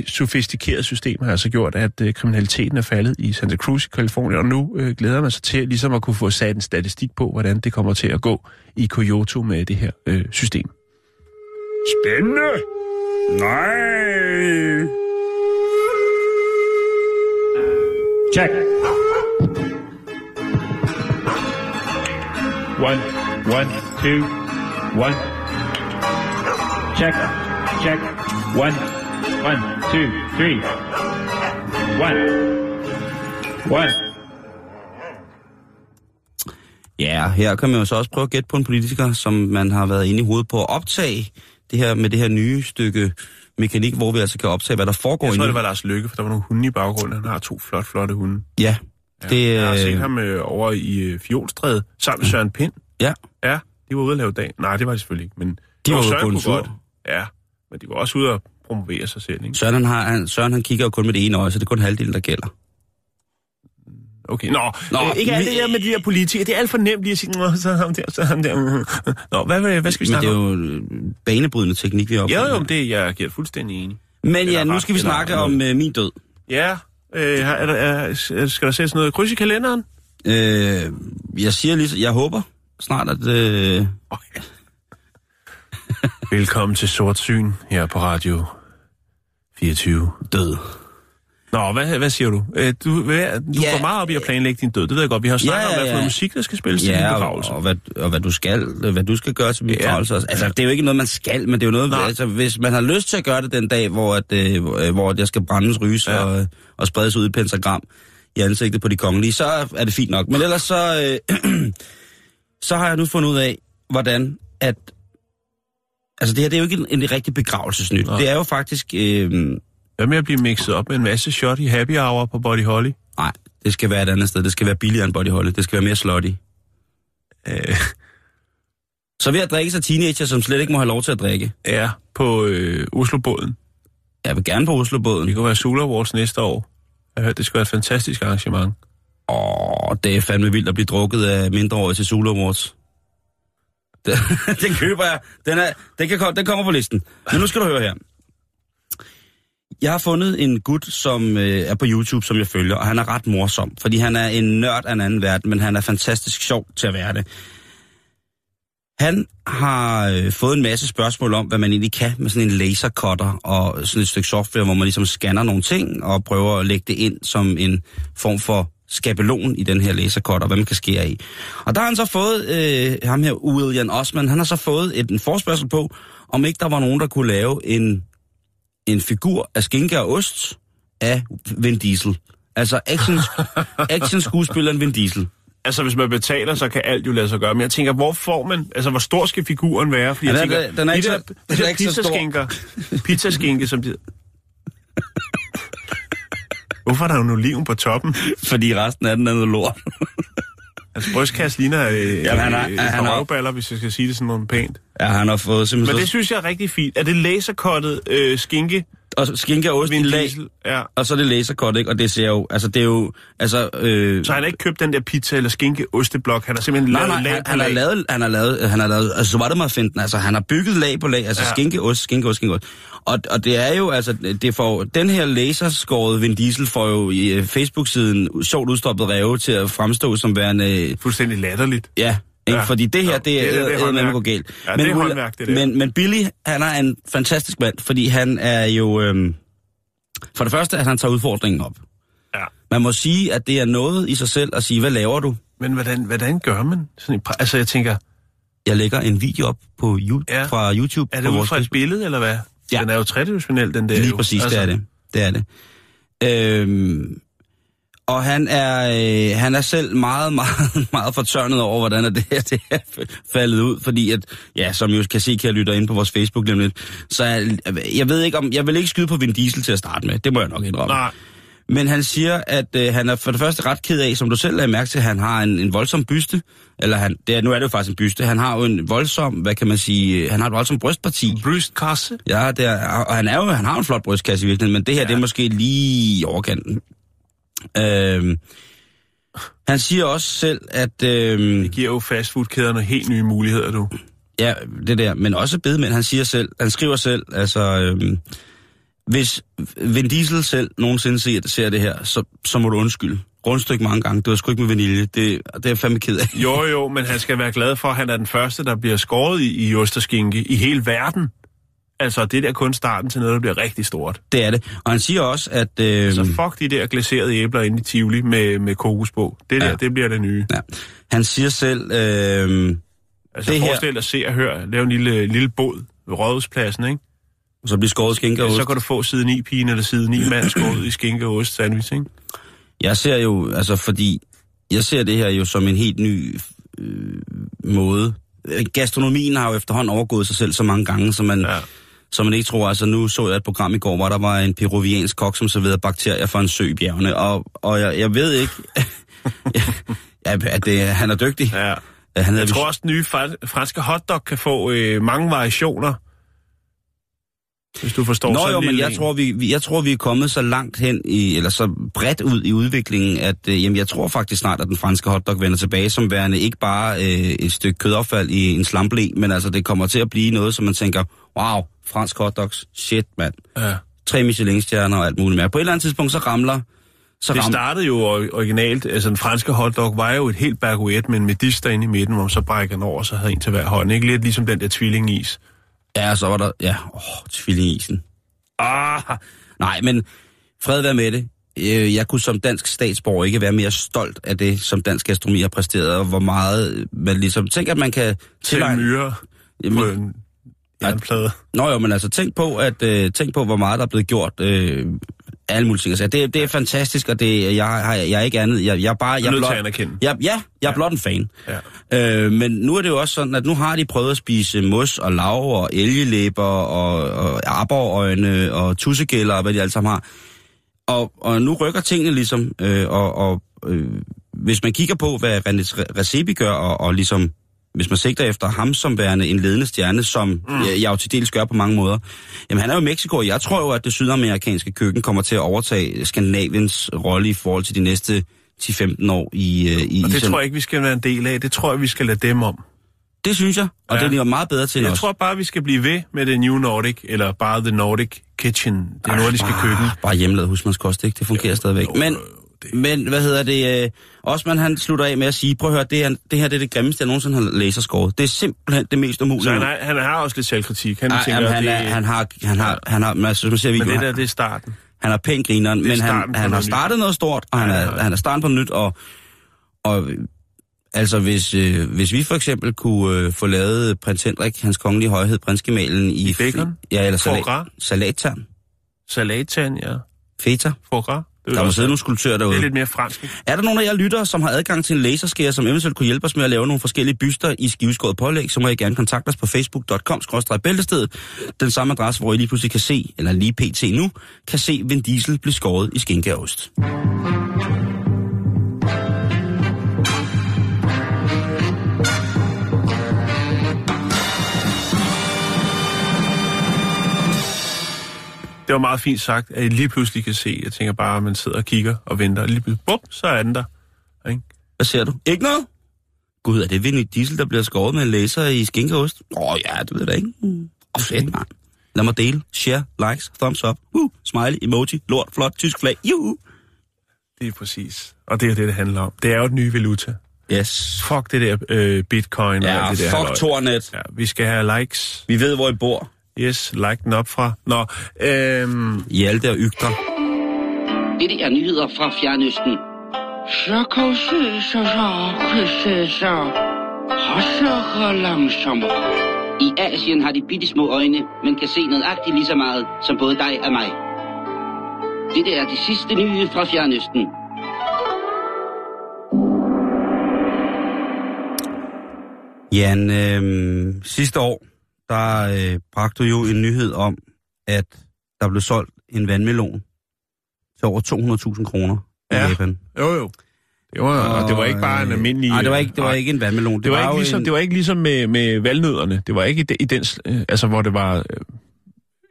sofistikerede system har altså gjort, at øh, kriminaliteten er faldet i Santa Cruz i Kalifornien, og nu øh, glæder man sig til ligesom at kunne få sat en statistik på, hvordan det kommer til at gå i Kyoto med det her øh, system. Spændende!
Nej.
Check. One, one, two, one. Check, check. One, one, two, three. One, one.
Ja, her kan man jo så også prøve at gætte på en politiker, som man har været inde i hovedet på at optage det her med det her nye stykke mekanik, hvor vi altså kan optage, hvad der foregår
Jeg tror, det var Lars Lykke, for der var nogle hunde i baggrunden. Han har to flot, flotte hunde.
Ja,
Ja.
det,
Jeg har set
øh,
ham øh, over i øh, Fjolstræde sammen med Søren Pind.
ja,
Ja, de var ude at lave dag. Nej, det var de selvfølgelig ikke, men...
De var
Jo,
ude
Søren
på en tur.
godt. Ja, men de var også ude at promovere sig selv, ikke?
Søren han, har, han, Søren han kigger jo kun med det ene øje, så det er kun halvdelen, der gælder.
Okay, nå,
Nå,
øh, ikke alt det der med de der politikere. Det er alt for nemt lige at sige, "Nå, så ham der, så ham der. Nå, hvad, hvad, hvad skal vi
Men det
snakke
er
om?
jo øh, banebrydende teknik, vi har
Jo,
opfundet
jo, men det er jeg er fuldstændig enig.
Men ja, nu skal vi snakke om øh, min død.
Ja, øh, er der, er, skal der sættes noget kryds i kalenderen?
Øh, jeg siger lige, jeg håber snart, at... Øh,
Okay. Velkommen til Sort Syn her på Radio 24.
død.
Nå, hvad, hvad siger du? Øh, Du, hvad, du
Ja,
går meget op i at planlægge din død. Det ved jeg godt. Vi har snakket
Ja,
om, hvad for
ja.
noget musik, der skal spilles til din
Ja, og,
begravelse.
og, hvad, og hvad du skal, hvad du skal gøre til
Ja.
begravelse også. Altså, det er jo ikke noget, man skal, men det er jo noget,
Nej.
altså, hvis man har lyst til at gøre det den dag, hvor, at, øh, hvor- øh, jeg skal brændes, ryges
Ja.
ja. og, og spredes ud i pentagram i ansigtet på de kongelige, så er det fint nok. Men ellers så, øh, så har jeg nu fundet ud af, hvordan at... Altså, det her det er jo ikke en, en rigtig begravelsesnyt.
Nej.
Det er jo faktisk... Øh,
Hvad med at blive mixet op med en masse shot i happy hour på Body Holly?
nej, det skal være et andet sted. Det skal være billigere end Body Holly. Det skal være mere slutty.
Øh,
Så ved at drikke sig teenager, som slet ikke må have lov til at drikke.
ja, på øh, Oslobåden.
Jeg vil gerne på Oslobåden.
Det kunne være Sula Awards næste år. Jeg har hørt, det skulle være et fantastisk arrangement.
Åh, det er fandme vildt at blive drukket af mindreårige til Zulu Awards. Den, den køber jeg. Den, er, den, kan, den kommer på listen. Men nu skal du høre her. Jeg har fundet en gut, som øh, er på YouTube, som jeg følger, og han er ret morsom, fordi han er en nørd af en anden verden, men han er fantastisk sjov til at være det. Han har øh, fået en masse spørgsmål om, hvad man egentlig kan med sådan en lasercutter og sådan et stykke software, hvor man ligesom scanner nogle ting og prøver at lægge det ind som en form for skabelon i den her lasercutter, hvad man kan skære i. Og der har han så fået, øh, ham her, William Osman, han har så fået et, en forspørgsel på, om ikke der var nogen, der kunne lave en, en figur af skinke og ost af Vin Diesel. Altså action, action skuespilleren Vin Diesel.
Altså, hvis man betaler, så kan alt jo lade sig gøre. Men jeg tænker, hvor får man... Altså, hvor stor skal figuren være? Fordi
Ja,
jeg
den er-
tænker,
den er
de
ikke
der,
så-
de
den er
der
ikke så stor.
pizzaskinke, som de... Hvorfor er der jo en oliven på toppen?
Fordi resten af den er noget lort.
Altså, brystkasse ligner øh,
Jamen, han har-
øh,
han har-
røvballer, hvis jeg skal sige det sådan noget pænt.
ja, han har fået
Men
simpelthen
det
så,
synes jeg er rigtig fint. Er det laserkottet øh, skinke?
Og skinke og ost i lag,
Diesel? Ja.
og så er det lasercut, ikke? Og det ser jo, altså det er jo, altså... Øh,
Så han har ikke købt den der pizza eller skinke osteblok. Han har simpelthen
Nej,
lavet
nej,
lag
han, han, har
lag.
lavet, han har lavet, han har lavet, altså så var det mig finden, altså han har bygget lag på lag, altså
Ja.
ja. skinkeost, skinkeost, skinkeost. Og, og det er jo, altså, det får, den her laserskåret Vin Diesel får jo i øh, Facebook-siden sjovt udstoppet ræve til at fremstå som værende, øh,
Fuldstændig latterligt.
ja, ikke?
Ja.
fordi det her, det er,
det er- det er
galt.
Ja, det er håndværk, det der.
Men, men Billy, han er en fantastisk mand, fordi han er jo, øhm, for det første, at han tager udfordringen op.
Ja.
Man må sige, at det er noget i sig selv at sige, hvad laver du?
Men hvordan, hvordan gør man sådan en... Altså, jeg tænker,
Jeg lægger en video op på
Ja.
fra YouTube.
er det ud fra et billede, eller hvad?
Ja.
Den er jo tredimensionel, den der.
Lige
jo.
præcis, altså, det er det. Det er det. Øhm, og han er, øh, han er selv meget, meget, meget fortørnet over, hvordan det her det er faldet ud, fordi at, ja, som I kan se, kan jeg lytte ind på vores Facebook lige lidt, så jeg, jeg ved ikke om, jeg vil ikke skyde på Vin Diesel til at starte med, det må jeg nok indrømme.
Nej,
Men han siger, at øh, han er for det første ret ked af, som du selv lagde mærke til, at han har en, en voldsom byste. Eller han, det er, nu er det jo faktisk en byste. Han har jo en voldsom, hvad kan man sige, han har et voldsomt brystparti.
brystkasse.
Ja, det er, og han, er jo, han har jo en flot brystkasse i virkeligheden, men det her, ja. det er måske lige i overkanten. Øhm, han siger også selv, at... Øhm,
Det giver jo fastfoodkæderne helt nye muligheder, du.
ja, det der, men også bedemænd, han siger selv, han skriver selv, altså... Øhm, hvis Vin Diesel selv nogensinde ser, ser det her, så, så må du undskylde. Rundstykke mange gange. Det var sgu ikke med vanilje. Det, det er jeg fandme ked af.
Jo, jo, men han skal være glad for, at han er den første, der bliver skåret i, i osterskinke i hele verden. Altså, det er der kun starten til noget, der bliver rigtig stort.
Det er det. Og han siger også, at... Øh,
Så fuck de der glaserede æbler inde i Tivoli med, med kokos på. Det der,
Ja.
det bliver det nye.
ja, han siger selv... Øh,
Altså,
Det her-
forestil dig at se og høre, lave en lille, lille båd ved Rådhuspladsen, ikke?
så bliver skåret skinke og ost.
Så kan du få side 9 pigen eller side 9 mand skåret i skinke og ost sandwich, ikke?
Jeg ser jo, altså fordi, jeg ser det her jo som en helt ny øh, måde. Gastronomien har jo efterhånden overgået sig selv så mange gange, så man, ja. Så man ikke tror, altså nu så jeg et program i går, hvor der var en peruviansk kok, som serverede bakterier fra en sø i bjergene, og, og jeg, jeg ved ikke, ja, at det, han er dygtig.
Ja.
Han
Jeg tror også, at den nye fran- franske hotdog kan få øh, mange variationer. Hvis du forstår
Nå
sådan
jo,
en
men jeg
en.
tror, vi, jeg tror, vi er kommet så langt hen, i, eller så bredt ud i udviklingen, at øh, jamen, jeg tror faktisk snart, at den franske hotdog vender tilbage som værende ikke bare øh, et stykke kødaffald i en slamblæ, men altså det kommer til at blive noget, som man tænker, wow, fransk hotdogs, shit mand.
Ja.
Tre Michelin-stjerner og alt muligt mere. På et eller andet tidspunkt, så ramler... Så
Det
ram,
startede jo ori- originalt, altså den franske hotdog var jo et helt baguette med en medister inde i midten, hvor man så brækker den over, og så havde en til hver hånd. Ikke lidt ligesom den der tvillingeis.
ja, så var der... Ja, åh, tvillingisen. Ah, nej, men fred være med det. Øh, Jeg kunne som dansk statsborger ikke være mere stolt af det, som dansk gastronomi har præsteret, og hvor meget man ligesom... Tænk, at man kan
Til myrer på en jernplade.
Nå jo, men altså tænk på, at øh, tænk på, hvor meget der er blevet gjort. Øh, alle mulige ting. Altså, det, det er fantastisk, og det, jeg, har, jeg er ikke andet. Jeg, jeg er bare... Jeg
Jeg
er
nødt
blot,
til at anerkende.
jeg, ja, jeg er blot en fan.
Ja.
Øh, men nu er det jo også sådan, at nu har de prøvet at spise mos og lav og elgelæber og, og aborøjne og tussegælder og hvad de alle sammen har. Og, og nu rykker tingene ligesom, øh, og, og øh, hvis man kigger på, hvad René Recepi gør, og, og ligesom, hvis man sigter efter ham som værende en ledende stjerne, som mm. jeg, jeg jo til dels gør på mange måder, jamen han er jo i Mexico, og jeg tror jo, at det sydamerikanske køkken kommer til at overtage Skandinaviens rolle i forhold til de næste 10-15 år i, øh, i
Og det
sådan-
tror jeg ikke, vi skal være en del af. Det tror jeg, vi skal lade dem om.
Det synes jeg, og
Ja.
det er meget bedre til
Jeg
os.
tror bare, vi skal blive ved med det New Nordic, eller bare The Nordic Kitchen, det nordiske køkken.
Bare hjemmelavet husmandskost, ikke? Det fungerer jo, stadigvæk.
jo,
men,
jo, det-
men, hvad hedder det? Øh, Osman, han slutter af med at sige, prøv at høre, det, er, det her det er det grimmeste, jeg nogensinde har laserskåret. Det er simpelthen det mest umulige.
Så han, er, han har også lidt selvkritik. Han
Ej,
tænker,
jamen, han,
det,
er, han har, han har, han har, men altså, man ser
men
videoen,
det der, det er starten.
han har pænt grineren, men han, han har
nyt.
startet noget stort, og han
Ja,
er, han er starten på nyt, og, og altså hvis, øh, hvis vi for eksempel kunne øh, få lavet prins Henrik, hans kongelige højhed, prinsgemalen i...
Bacon?
Ja, eller salat, salattern,
Salattand, ja.
feta.
Foie. Det,
Der må sidde nogle skulptører
det
derude.
er lidt mere fransk. ikke?
Er der nogen af jer lyttere, som har adgang til en laserskærer, som eventuelt kunne hjælpe os med at lave nogle forskellige byster i skiveskåret pålæg, så må I gerne kontakte os på facebook.com-bæltestedet. Den samme adresse, hvor I lige pludselig kan se, eller lige pt. nu, kan se Vin Diesel blive skåret i skinke og ost.
Det var meget fint sagt, at I lige pludselig kan se. Jeg tænker bare, at man sidder og kigger og venter. Og lige pludselig, bup, så er den der. Ikke?
Hvad ser du? Ikke noget? Gud, er det Vin Diesel, der bliver skåret med en laser i skinke og ost? Åh oh, ja, det ved jeg da ikke. Åh, oh, fedt, mand. Lad mig dele, share, likes, thumbs up, uh, smiley, emoji, lort, flot, tysk flag, juhu.
Det er præcis. Og det er det, det handler om. Det er jo et nye valuta.
Yes.
Fuck det der øh, bitcoin og
Ja,
alt det der.
fuck
halløj.
Tornet.
Ja, vi skal have likes.
Vi ved, hvor I bor.
Yes, like den op fra. Nå, øhm,
Hjalte og Ygter.
Dette er nyheder fra Fjernøsten. Så kan se så så kysse så. Hasser langsomt. I Asien har de bitte små øjne, men kan se nøjagtigt lige så meget som både dig og mig. Dette er de sidste nye fra Fjernøsten.
Jan, øh, sidste år, der øh, bragte du jo en nyhed om, at der blev solgt en vandmelon til over 200.000 kroner i
Ja.
Japan.
jo jo. Det var, og det var ikke bare en almindelig...
Nej, det var ikke, det var ikke en vandmelon.
Det var, ikke
jo
ligesom,
en,
det var ikke ligesom med, med valnødderne. Det var ikke i, i den, øh, altså hvor det var øh,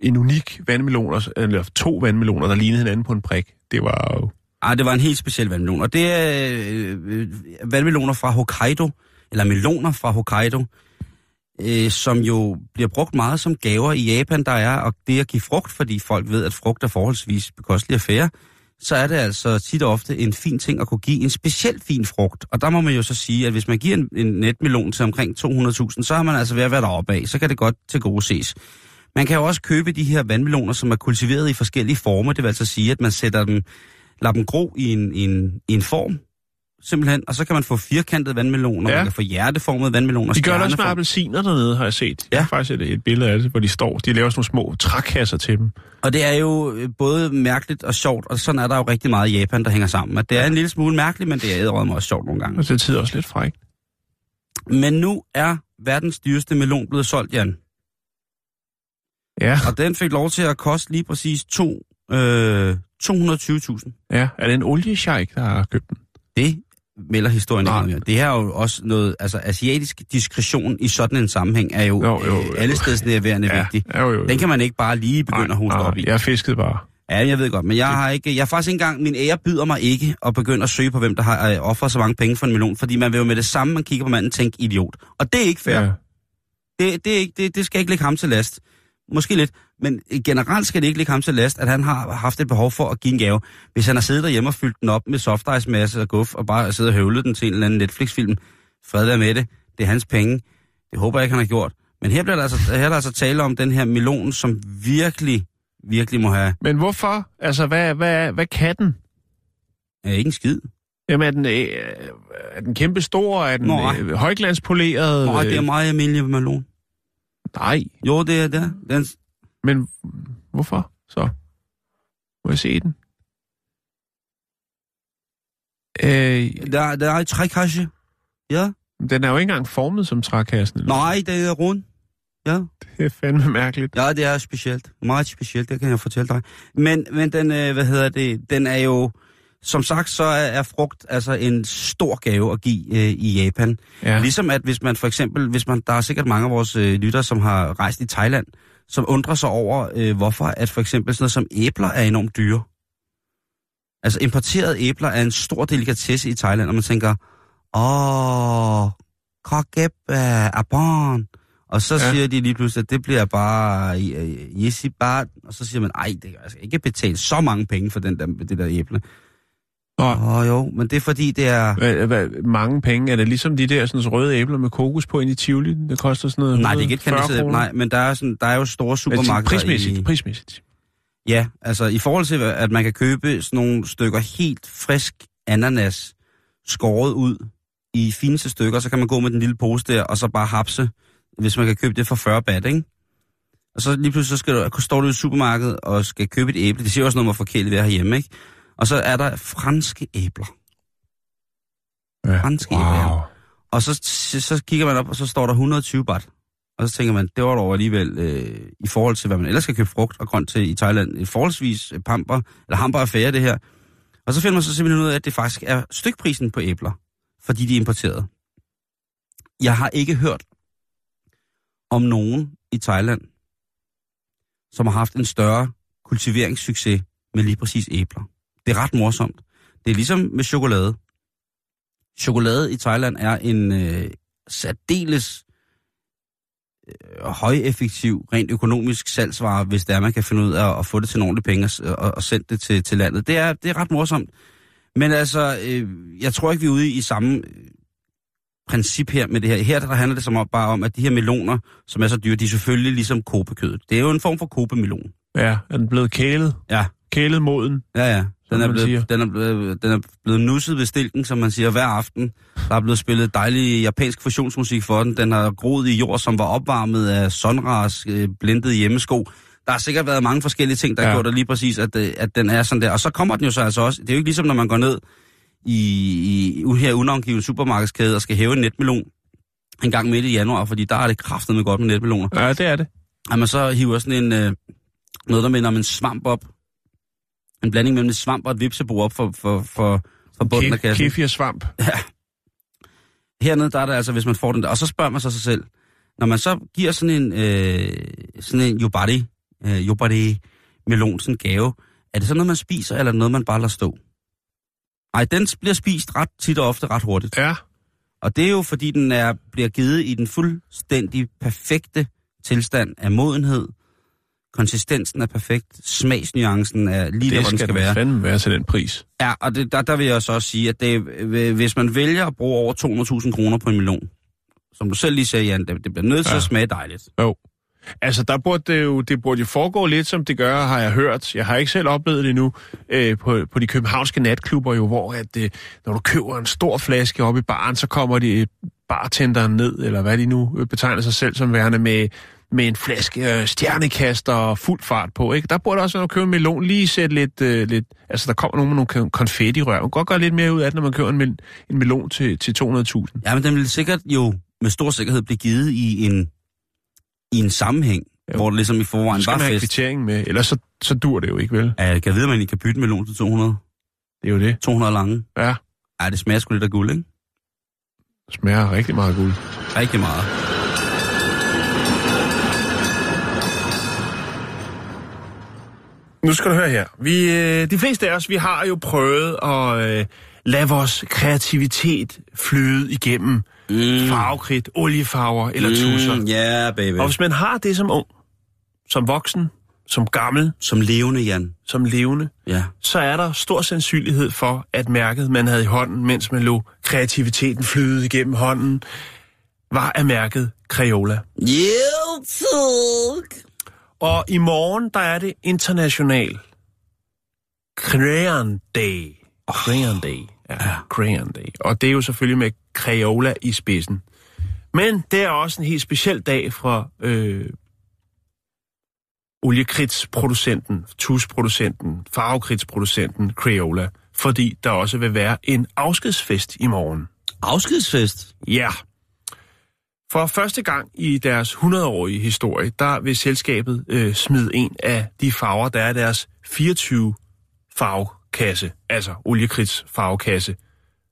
en unik vandmelon, eller to vandmeloner, der lignede hinanden på en prik. Det var jo...
Ej, det var en helt speciel vandmelon. Og det er øh, øh, vandmeloner fra Hokkaido, eller meloner fra Hokkaido, øh, som jo bliver brugt meget som gaver i Japan, der er, og det at give frugt, fordi folk ved, at frugt er forholdsvis bekostelig affære, så er det altså tit og ofte en fin ting at kunne give en specielt fin frugt. Og der må man jo så sige, at hvis man giver en, en netmelon til omkring 200.000, så har man altså ved at være deroppe af. Så kan det godt til gode ses. Man kan jo også købe de her vandmeloner, som er kultiveret i forskellige former. Det vil altså sige, at man sætter dem, lader dem gro i en, i en, i en form, simpelthen. Og så kan man få firkantede vandmeloner,
Ja.
man kan få hjerteformede vandmeloner.
De gør det også med appelsiner dernede, har jeg set. Jeg
Ja.
har faktisk et, et billede af det, hvor de står. De laver sådan nogle små trækasser til dem.
Og det er jo øh, både mærkeligt og sjovt, og sådan er der jo rigtig meget i Japan, der hænger sammen. At det er en lille smule mærkeligt, men det er æderrømme også sjovt nogle gange.
Og det er også lidt frækt.
Men nu er verdens dyreste melon blevet solgt, Jan.
Ja,
Og den fik lov til at koste lige præcis to, øh, 220.000.
ja. Er det en oliesjejk, der har købt den?
Det melder historien ikke
Nej.
noget mere. Det her er jo også noget, altså asiatisk diskretion i sådan en sammenhæng er jo,
Jo, jo, jo.
øh, allestedsnærværende
ja,
vigtig.
Ja, jo, jo, jo.
Den kan man ikke bare lige begynde at hoste
Nej,
op i.
nej, Jeg fiskede bare.
Ja, jeg ved godt, men jeg har ikke, jeg har faktisk ikke engang, min ære byder mig ikke at begynde at søge på, hvem der har øh, offret så mange penge for en million, fordi man vil jo med det samme, man kigger på manden, tænke idiot. Og det er ikke fair.
Ja.
Det, det, er ikke, det, det skal ikke ligge ham til last. Måske lidt, men generelt skal det ikke ligge ham til last, at han har haft et behov for at give en gave. Hvis han har siddet derhjemme og fyldt den op med soft ice masse og guf, og bare siddet og høvlet den til en eller anden Netflix-film, fred være med det, det er hans penge. Det håber jeg ikke, han har gjort. Men her bliver der altså, her er der altså tale om den her melon, som virkelig, virkelig må have
Men hvorfor? Altså, hvad, hvad, hvad kan den?
øh, ikke en skid.
Jamen, er den, øh, er den kæmpe stor? Er den
Nej.
øh, højglanspoleret?
Nej, det er
Øh,
meget almindelig melon.
Nej,
Jo, det er det. Den,
men hvorfor så? Må jeg se den? Øh,
der, der er et trækasse. Ja.
den er jo ikke engang formet som trækassen.
Nej, det er rund. Ja.
Det er fandme mærkeligt.
Ja, det er specielt. Meget specielt, det kan jeg fortælle dig. Men, men den, øh, hvad hedder det, den er jo, som sagt, så er, er frugt altså en stor gave at give øh, i Japan.
Ja.
Ligesom at hvis man for eksempel, hvis man, der er sikkert mange af vores øh, lyttere, som har rejst i Thailand, som undrer sig over, øh, hvorfor at for eksempel sådan noget som æbler er enormt dyre. Altså importerede æbler er en stor delikatesse i Thailand, og man tænker, åh, kokep af barn. Og så
Ja.
siger de lige pludselig, at det bliver bare uh, Jessi Bart. Og så siger man, ej, det, jeg skal ikke betale så mange penge for den der, det der æble.
Nå.
Åh oh, jo, men det er fordi, det er...
Hvad, hvad, mange penge? Er det ligesom de der sådan, røde æbler med kokos på ind i Tivoli? Det koster sådan noget
Nej, det er ikke et
140
kandisæt.
kroner?
Nej, men der er, sådan, der er jo store
Altså,
supermarkeder
prismæssigt,
i...
prismæssigt.
Ja, altså i forhold til, at man kan købe sådan nogle stykker helt frisk ananas skåret ud i fineste stykker, så kan man gå med den lille pose der, og så bare hapse, hvis man kan købe det for 40 bat, ikke? Og så lige pludselig så skal du, står du i supermarkedet og skal købe et æble. Det siger også noget forkert det er herhjemme, ikke? Og så er der franske æbler.
Ja.
Franske æbler, ja. Og så, så, så kigger man op, og så står der 120 baht. Og så tænker man, det var dog alligevel, øh, i forhold til, hvad man ellers skal købe frugt og grønt til i Thailand, et forholdsvis øh, pamper, eller hamper affære det her. Og så finder man så simpelthen ud af, at det faktisk er stykprisen på æbler, fordi de er importeret. Jeg har ikke hørt om nogen i Thailand, som har haft en større kultiveringssucces med lige præcis æbler. Det er ret morsomt. Det er ligesom med chokolade. Chokolade i Thailand er en øh, særdeles øh, højeffektiv, rent økonomisk salgsvare, hvis det er, man kan finde ud af at få det til nogle penge og, og, og sende det til, til landet. Det er, det er ret morsomt. Men altså, øh, jeg tror ikke, vi er ude i samme øh, princip her med det her. Her der handler det som om, bare om, at de her meloner, som er så dyre, de er selvfølgelig ligesom kobekødet. Det er jo en form for kobemelon.
Ja, er den blevet kælet?
Ja,
Kælet moden?
ja, ja. Den er,
siger.
blevet, den, er blevet, den er blevet nusset ved stilken, som man siger, hver aften. Der er blevet spillet dejlig japansk fusionsmusik for den. Den har groet i jord, som var opvarmet af Sonras øh, blindede hjemmesko. Der har sikkert været mange forskellige ting, der ja. Har gjort det lige præcis, at, øh, at den er sådan der. Og så kommer den jo så altså også. Det er jo ikke ligesom, når man går ned i, i her unavngivet supermarkedskæde og skal hæve en netmelon en gang midt i januar, fordi der er det kraftet med godt med netmeloner.
Ja, det er det.
At man så hiver sådan en, øh, noget, der minder om en svamp op. En blanding mellem en svamp og et vipsebo op for, for, for, for bunden af
Ke-
kassen.
Kefir svamp.
Hernede, der er det altså, hvis man får den der. Og så spørger man så sig selv, når man så giver sådan en, øh, sådan en yobari, øh, yobari melon, sådan gave, er det så noget, man spiser, eller er noget, man bare lader stå? Nej, den bliver spist ret tit og ofte ret hurtigt.
Ja.
Og det er jo, fordi den er, bliver givet i den fuldstændig perfekte tilstand af modenhed. Konsistensen er perfekt. Smagsnuancen er lige der,
Det
hvor den
skal,
skal
den
være.
fandme være til den pris.
Ja, og det, der, der vil jeg så også sige, at det, øh, hvis man vælger at bruge over 200.000 kroner på en melon, som du selv lige sagde, Jan, det, det bliver nødt til
Ja.
at smage dejligt.
Jo. Altså, der burde det, jo, det burde jo foregå lidt, som det gør, har jeg hørt. Jeg har ikke selv oplevet det endnu øh, på, på de københavnske natklubber, jo, hvor at, øh, når du køber en stor flaske op i baren, så kommer de bartenderen ned, eller hvad de nu øh, betegner sig selv som værende, med, med en flaske øh, stjernekaster og fuld fart på. Ikke? Der burde også, når du køber en melon, lige sætte lidt, øh, lidt... Altså, der kommer nogen med nogle konfetti-rør. Man kan godt gøre lidt mere ud af det, når man køber en, mel, en melon til, til 200.000.
Ja, men den vil sikkert jo med stor sikkerhed blive givet i en, i en sammenhæng,
Jo.
hvor det ligesom i
Så
forvejen
skal
var
man have
fest.
kvitteringen med, ellers så, så dur det jo ikke, vel?
Ja, jeg kan vide, at man ikke kan bytte en melon til 200,
Det er jo det.
200 lange.
Ja,
Ja, det smager sgu lidt af guld, ikke?
smager rigtig meget guld.
Rigtig meget.
Nu skal du høre her. Vi, øh, de fleste af os, vi har jo prøvet at øh, lade vores kreativitet flyde igennem mm. farvekridt, oliefarver eller tusser.
Mm, ja, yeah, baby.
Og hvis man har det som ung, som voksen, som gammel,
Som levende, Jan.
som levende,
Ja.
så er der stor sandsynlighed for, at mærket, man havde i hånden, mens man lå kreativiteten flyde igennem hånden, var af mærket Crayola.
Yeah.
Og i morgen, der er det international Crayon Day. Crayon Day. Ja, Crayon Day. Og det er jo selvfølgelig med Crayola i spidsen. Men det er også en helt speciel dag fra øh, oliekridtsproducenten, tusproducenten, farvekridtsproducenten Crayola. Fordi der også vil være en afskedsfest i morgen.
Afskedsfest.
Ja. For første gang i deres 100-årige historie, der vil selskabet øh, smide en af de farver, der er deres 24 farvekasse, altså oliekrids farvekasse.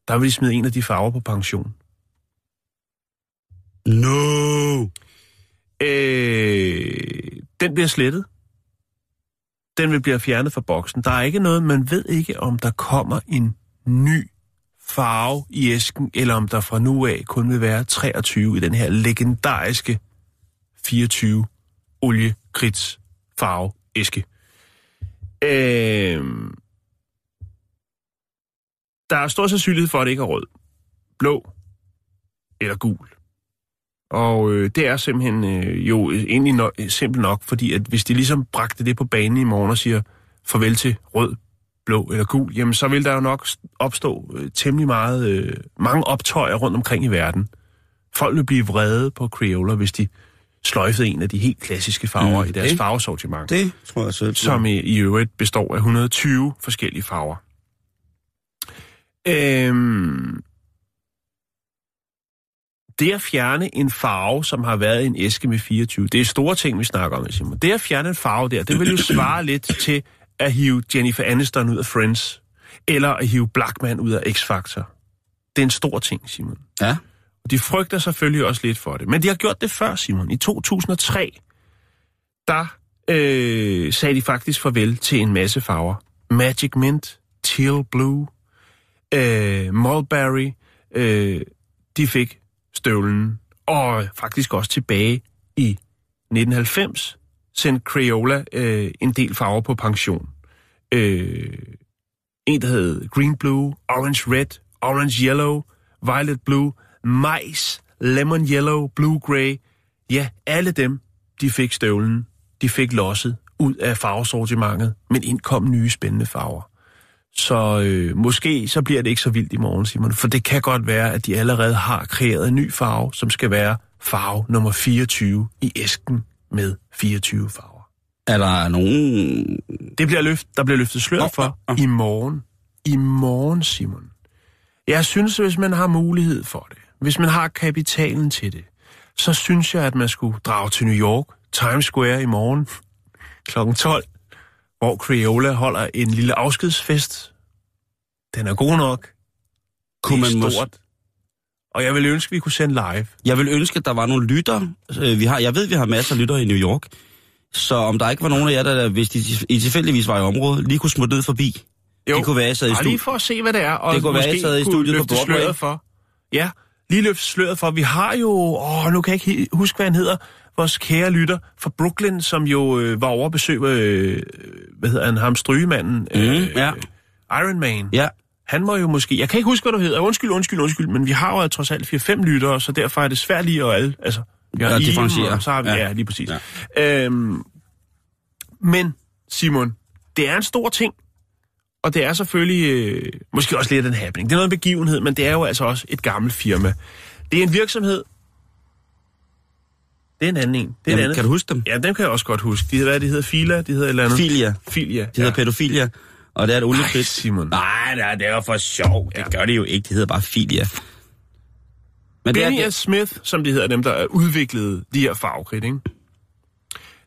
Der vil de smide en af de farver på pension.
No.
Øh, den bliver slettet. Den vil blive fjernet fra boksen. Der er ikke noget, man ved ikke, om der kommer en ny farve i æsken, eller om der fra nu af kun vil være 23 i den her legendariske 24 oliekrits farve æske. Øh, der er stor sandsynlighed for, at det ikke er rød, blå eller gul. Og øh, det er simpelthen øh, jo egentlig no- simpelt nok, fordi at hvis de ligesom bragte det på banen i morgen og siger farvel til rød, blå eller gul, jamen så vil der jo nok opstå øh, temmelig meget, øh, mange optøjer rundt omkring i verden. Folk vil blive vrede på Crayola, hvis de sløjfede en af de helt klassiske farver
Mm,
i deres
det-
farvesortiment,
Det tror jeg selv.
som i, i øvrigt består af 120 forskellige farver. Øhm, det at fjerne en farve, som har været i en æske med 24, det er store ting, vi snakker om, Simon. Det at fjerne en farve der, det vil jo svare lidt til at hive Jennifer Aniston ud af Friends, eller at hive Blackman ud af X-Factor. Det er en stor ting, Simon.
Ja.
Og de frygter selvfølgelig også lidt for det. Men de har gjort det før, Simon. I 2003, der øh, sagde de faktisk farvel til en masse farver. Magic Mint, Teal Blue, øh, Mulberry, øh, de fik støvlen. Og faktisk også tilbage i 1990 sendte Crayola øh, en del farver på pension. Øh, en, der hed Green Blue, Orange Red, Orange Yellow, Violet Blue, Mais, Lemon Yellow, Blue Grey. Ja, alle dem, de fik støvlen. De fik losset ud af farvesortimentet, men indkom nye spændende farver. Så øh, måske så bliver det ikke så vildt i morgen, Simon, for det kan godt være, at de allerede har kreeret en ny farve, som skal være farve nummer 24 i æsken med 24 farver.
Er der nogen...
Det bliver løft, der bliver løftet slør
Nå,
for
nå, nå.
i morgen. I morgen, Simon. Jeg synes, hvis man har mulighed for det, hvis man har kapitalen til det, så synes jeg, at man skulle drage til New York, Times Square i morgen kl. 12, hvor Crayola holder en lille afskedsfest. Den er god nok.
Kunne
det er
man mås-.
Og jeg vil ønske, at vi kunne sende live.
Jeg vil ønske, at der var nogle lytter. Øh, Vi har, jeg ved, vi har masser af lyttere i New York. Så om der ikke var nogen af jer, der, hvis de i tilfældigvis var i området, lige kunne smutte ned forbi. Det kunne være, jeg sad i
Bare lige
studiet.
for at se, hvad det er. Og
Det kunne være,
måske
jeg sad i studiet på Broadway.
for. Ja, lige løfte sløret for. Vi har jo, åh, nu kan jeg ikke huske, hvad han hedder, vores kære lytter fra Brooklyn, som jo øh, var over at besøge, øh, hvad hedder han, ham strygemanden,
Mm,
øh,
ja.
Iron Man.
Ja,
Han må jo måske, jeg kan ikke huske, hvad du hedder, undskyld, undskyld, undskyld, men vi har jo trods alt 4-5 lyttere, så derfor er det svært lige at alle, altså, vi har
Ja,
Iben,
differentiere.
og så har vi, ja,
Ja.
ja lige præcis.
Ja.
Ja. Øhm, men, Simon, det er en stor ting, og det er selvfølgelig øh, måske også lidt en happening. Det er noget en begivenhed, men det er jo altså også et gammelt firma. Det er en virksomhed. Det er en anden en. Det er en
Jamen,
anden.
kan du huske dem?
Ja, dem kan jeg også godt huske. De hedder, hvad de hedder, Fila, de hedder et eller andet.
Filia.
Filia.
Det hedder pædofilia, og det er et
Nej,
oliekridt.
Simon.
Nej, nej, det var for sjov. Det gør det jo ikke. Det hedder bare filia. Men det er,
Benny
det,
Smith, som de hedder dem, der udviklede de her farvekridt, ikke?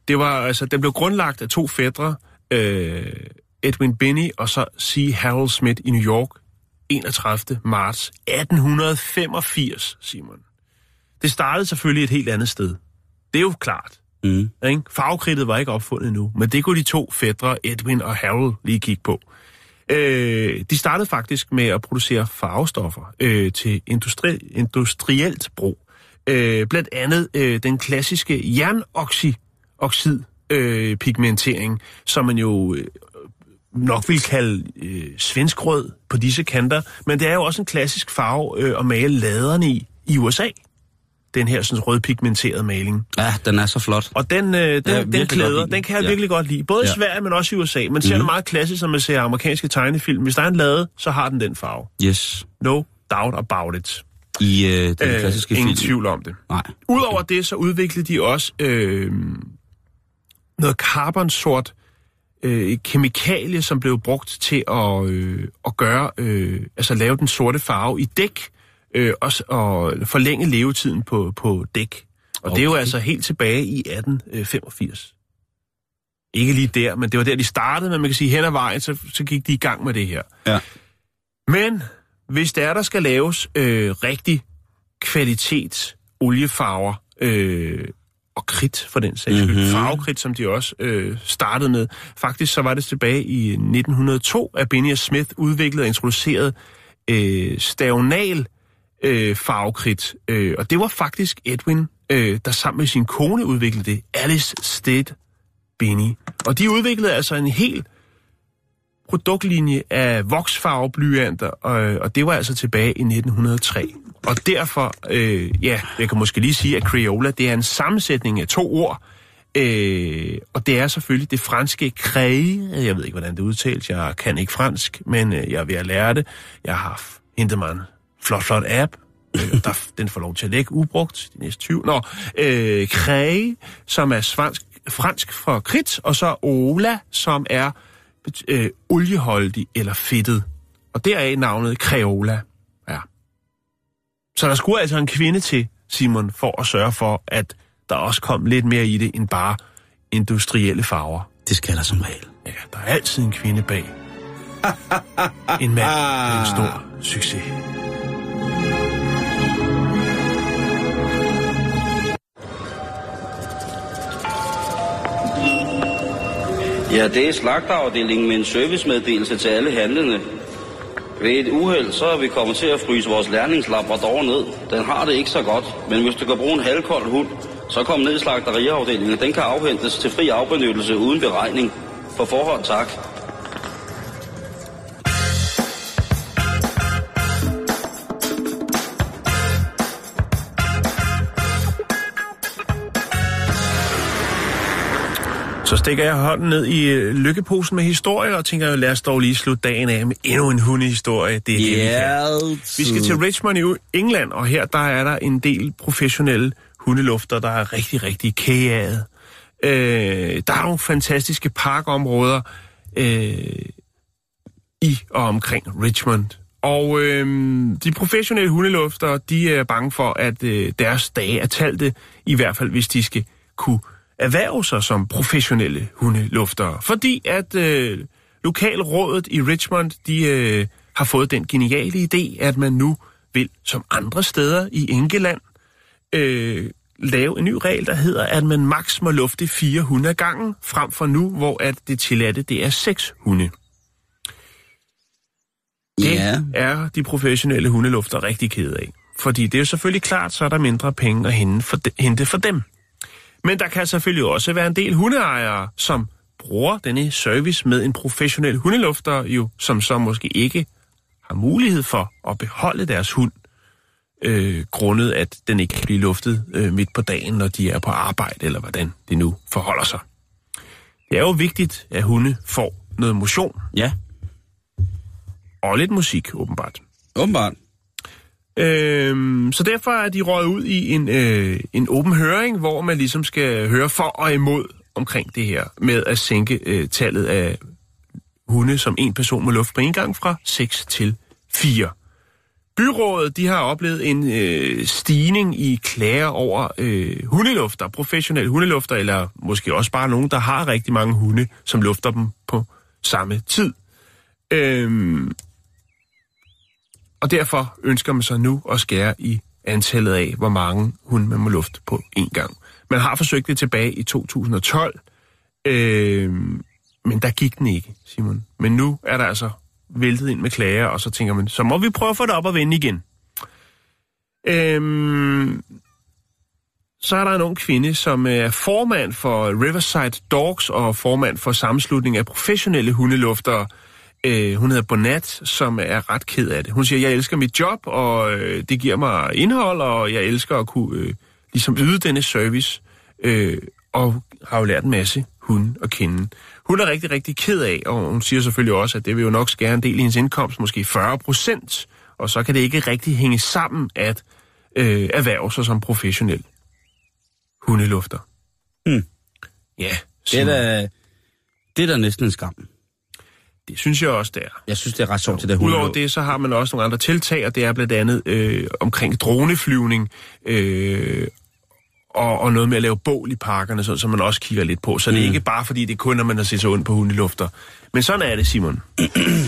Det var, altså, den blev grundlagt af to fædre, øh, Edwin Binney og så C. Harold Smith i New York, 31. marts 1885, Simon. Det startede selvfølgelig et helt andet sted. Det er jo klart
mm,
Ikke? Farvekridtet var ikke opfundet endnu, men det kunne de to fædre, Edwin og Harold, lige kigge på. Øh, de startede faktisk med at producere farvestoffer øh, til industri- industrielt brug. Øh, blandt andet øh, den klassiske jernoxid øh, pigmentering, som man jo øh, nok vil kalde øh, svenskrød på disse kanter, men det er jo også en klassisk farve øh, at male laderne i i USA. Den her sådan rødpigmenterede maling.
ja, den er så flot.
Og den, øh, den, den klæder,
den.
kan jeg
Ja.
virkelig godt lide. Både i
Ja.
Sverige, men også i USA. Man ser mm. det meget klassisk, når man ser amerikanske tegnefilm. Hvis der er en lade, så har den den farve.
Yes.
No doubt about it.
I øh, den klassiske
ingen
film.
tvivl om det.
Nej.
Udover det, så udviklede de også øh, noget carbonsort øh, kemikalie, som blev brugt til at, øh, at gøre, øh, altså lave den sorte farve i dæk, øh, og, s- og forlænge levetiden på, på dæk. Og okay. det er jo altså helt tilbage i 1885. Ikke lige der, men det var der, de startede, men man kan sige, hen ad vejen, så, så gik de i gang med det her.
Ja.
Men hvis der der skal laves øh, rigtig kvalitets oliefarver øh, og kridt for den sags skyld,
Mhm.
mm-hmm. farvekridt, som de også øh, startede med. Faktisk så var det tilbage i 1902, at Benny Smith udviklede og introducerede øh, stavnal øh, farvekridt. Øh, og det var faktisk Edwin, øh, der sammen med sin kone udviklede det. Alice Stead Benny. Og de udviklede altså en hel produktlinje af voksfarveblyanter, og, og det var altså tilbage i 1903. Og derfor, øh, ja, jeg kan måske lige sige, at Crayola, det er en sammensætning af to ord, øh, og det er selvfølgelig det franske crée, jeg ved ikke, hvordan det udtales, jeg kan ikke fransk, men øh, jeg er ved at lære det. Jeg har hentet mig en flot, flot app, øh, der, den får lov til at ligge ubrugt de næste 20. Nå, øh, crée, som er svansk, fransk for krit, og så ola, som er øh, olieholdig eller fedtet. Og deraf navnet Creola. Ja. Så der skulle altså en kvinde til, Simon, for at sørge for, at der også kom lidt mere i det end bare industrielle farver.
Det skal der som regel.
Ja, der er altid en kvinde bag. en mand med en stor succes.
Ja, det er slagterafdelingen med en servicemeddelelse til alle handlende. Ved et uheld, så er vi kommet til at fryse vores lærlingslabrador ned. Den har det ikke så godt, men hvis du kan bruge en halvkold hund, så kom ned i slagteriafdelingen. Den kan afhentes til fri afbenyttelse uden beregning. På forhånd tak.
Så stikker jeg hånden ned i øh, lykkeposen med historie, og tænker, lad os dog lige slutte dagen af med endnu en hundehistorie. Det er det, vi kan. Vi skal til Richmond i England, og her der er der en del professionelle hundelufter, der er rigtig, rigtig kæget. Øh, der er nogle fantastiske parkområder øh, i og omkring Richmond. Og øh, de professionelle hundelufter, de er bange for, at øh, deres dage er talte, i hvert fald hvis de skal kunne erhverve sig som professionelle hundeluftere. Fordi at øh, lokalrådet i Richmond, de øh, har fået den geniale idé, at man nu vil, som andre steder i Engeland, øh, lave en ny regel, der hedder, at man maks må lufte fire hunde ad gangen, frem for nu, hvor at det tilladte, det er seks hunde. Det
Ja.
er de professionelle hundelufter rigtig kede af. Fordi det er jo selvfølgelig klart, så er der mindre penge at hente for, de, hente for dem. Men der kan selvfølgelig også være en del hundeejere, som bruger denne service med en professionel hundelufter, jo, som så måske ikke har mulighed for at beholde deres hund, øh, grundet at den ikke kan blive luftet øh, midt på dagen, når de er på arbejde, eller hvordan det nu forholder sig. Det er jo vigtigt, at hunde får noget motion,
Ja,
og lidt musik, åbenbart.
åbenbart.
Øhm, så derfor er de røget ud i en, øh, en åben høring, hvor man ligesom skal høre for og imod omkring det her med at sænke øh, tallet af hunde, som en person må luft på en gang fra 6 til 4. Byrådet de har oplevet en øh, stigning i klager over øh, hundelufter, professionelle hundelufter, eller måske også bare nogen, der har rigtig mange hunde, som lufter dem på samme tid. Øhm, og derfor ønsker man sig nu at skære i antallet af, hvor mange hunde man må lufte på én gang. Man har forsøgt det tilbage i 2012, øh, men der gik den ikke, Simon. Men nu er der altså væltet ind med klager, og så tænker man, så må vi prøve at få det op og vende igen. Øhm, så er der en ung kvinde, som øh, er formand for Riverside Dogs og formand for sammenslutning af professionelle hundeluftere. Øh, hun hedder Bonat, som er ret ked af det. Hun siger, jeg elsker mit job, og øh, det giver mig indhold, og jeg elsker at kunne øh, ligesom yde denne service, øh, og har jo lært en masse hunde at kende. Hun er rigtig, rigtig ked af, og hun siger selvfølgelig også, at det vil jo nok skære en del i hendes indkomst, måske 40 procent, og så kan det ikke rigtig hænge sammen at øh, erhverve sig som professionel hundelufter.
Hmm.
Ja,
Det er, da, det er da næsten en skam.
Det synes jeg også, det er.
Jeg synes, det er ret sjovt til det
Udover
hundelov.
det, så har man også nogle andre tiltag, og det er blandt andet øh, omkring droneflyvning, øh, og, og noget med at lave bål i parkerne, så, som man også kigger lidt på. Så mm. det er ikke bare, fordi det er kun, når man har set sig ondt på hundelufter. Men sådan er det, Simon.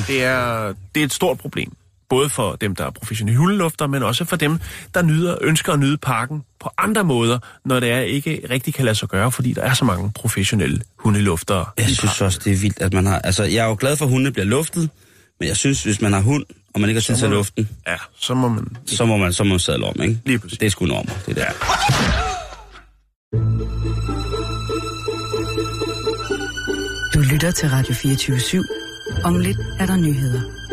det, er, det er et stort problem. Både for dem, der er professionelle hundelufter, men også for dem, der nyder, ønsker at nyde parken på andre måder, når det er ikke rigtig kan lade sig gøre, fordi der er så mange professionelle hundeluftere.
Jeg synes også, det er vildt, at man har... Altså, jeg er jo glad for, at hundene bliver luftet, men jeg synes, hvis man har hund, og man ikke har tid til luften,
Ja, så må man...
så må man, så må man sadle om, ikke?
Lige præcis.
Det er sgu normer, det der.
Du lytter til Radio 24 /7. Om lidt er der nyheder.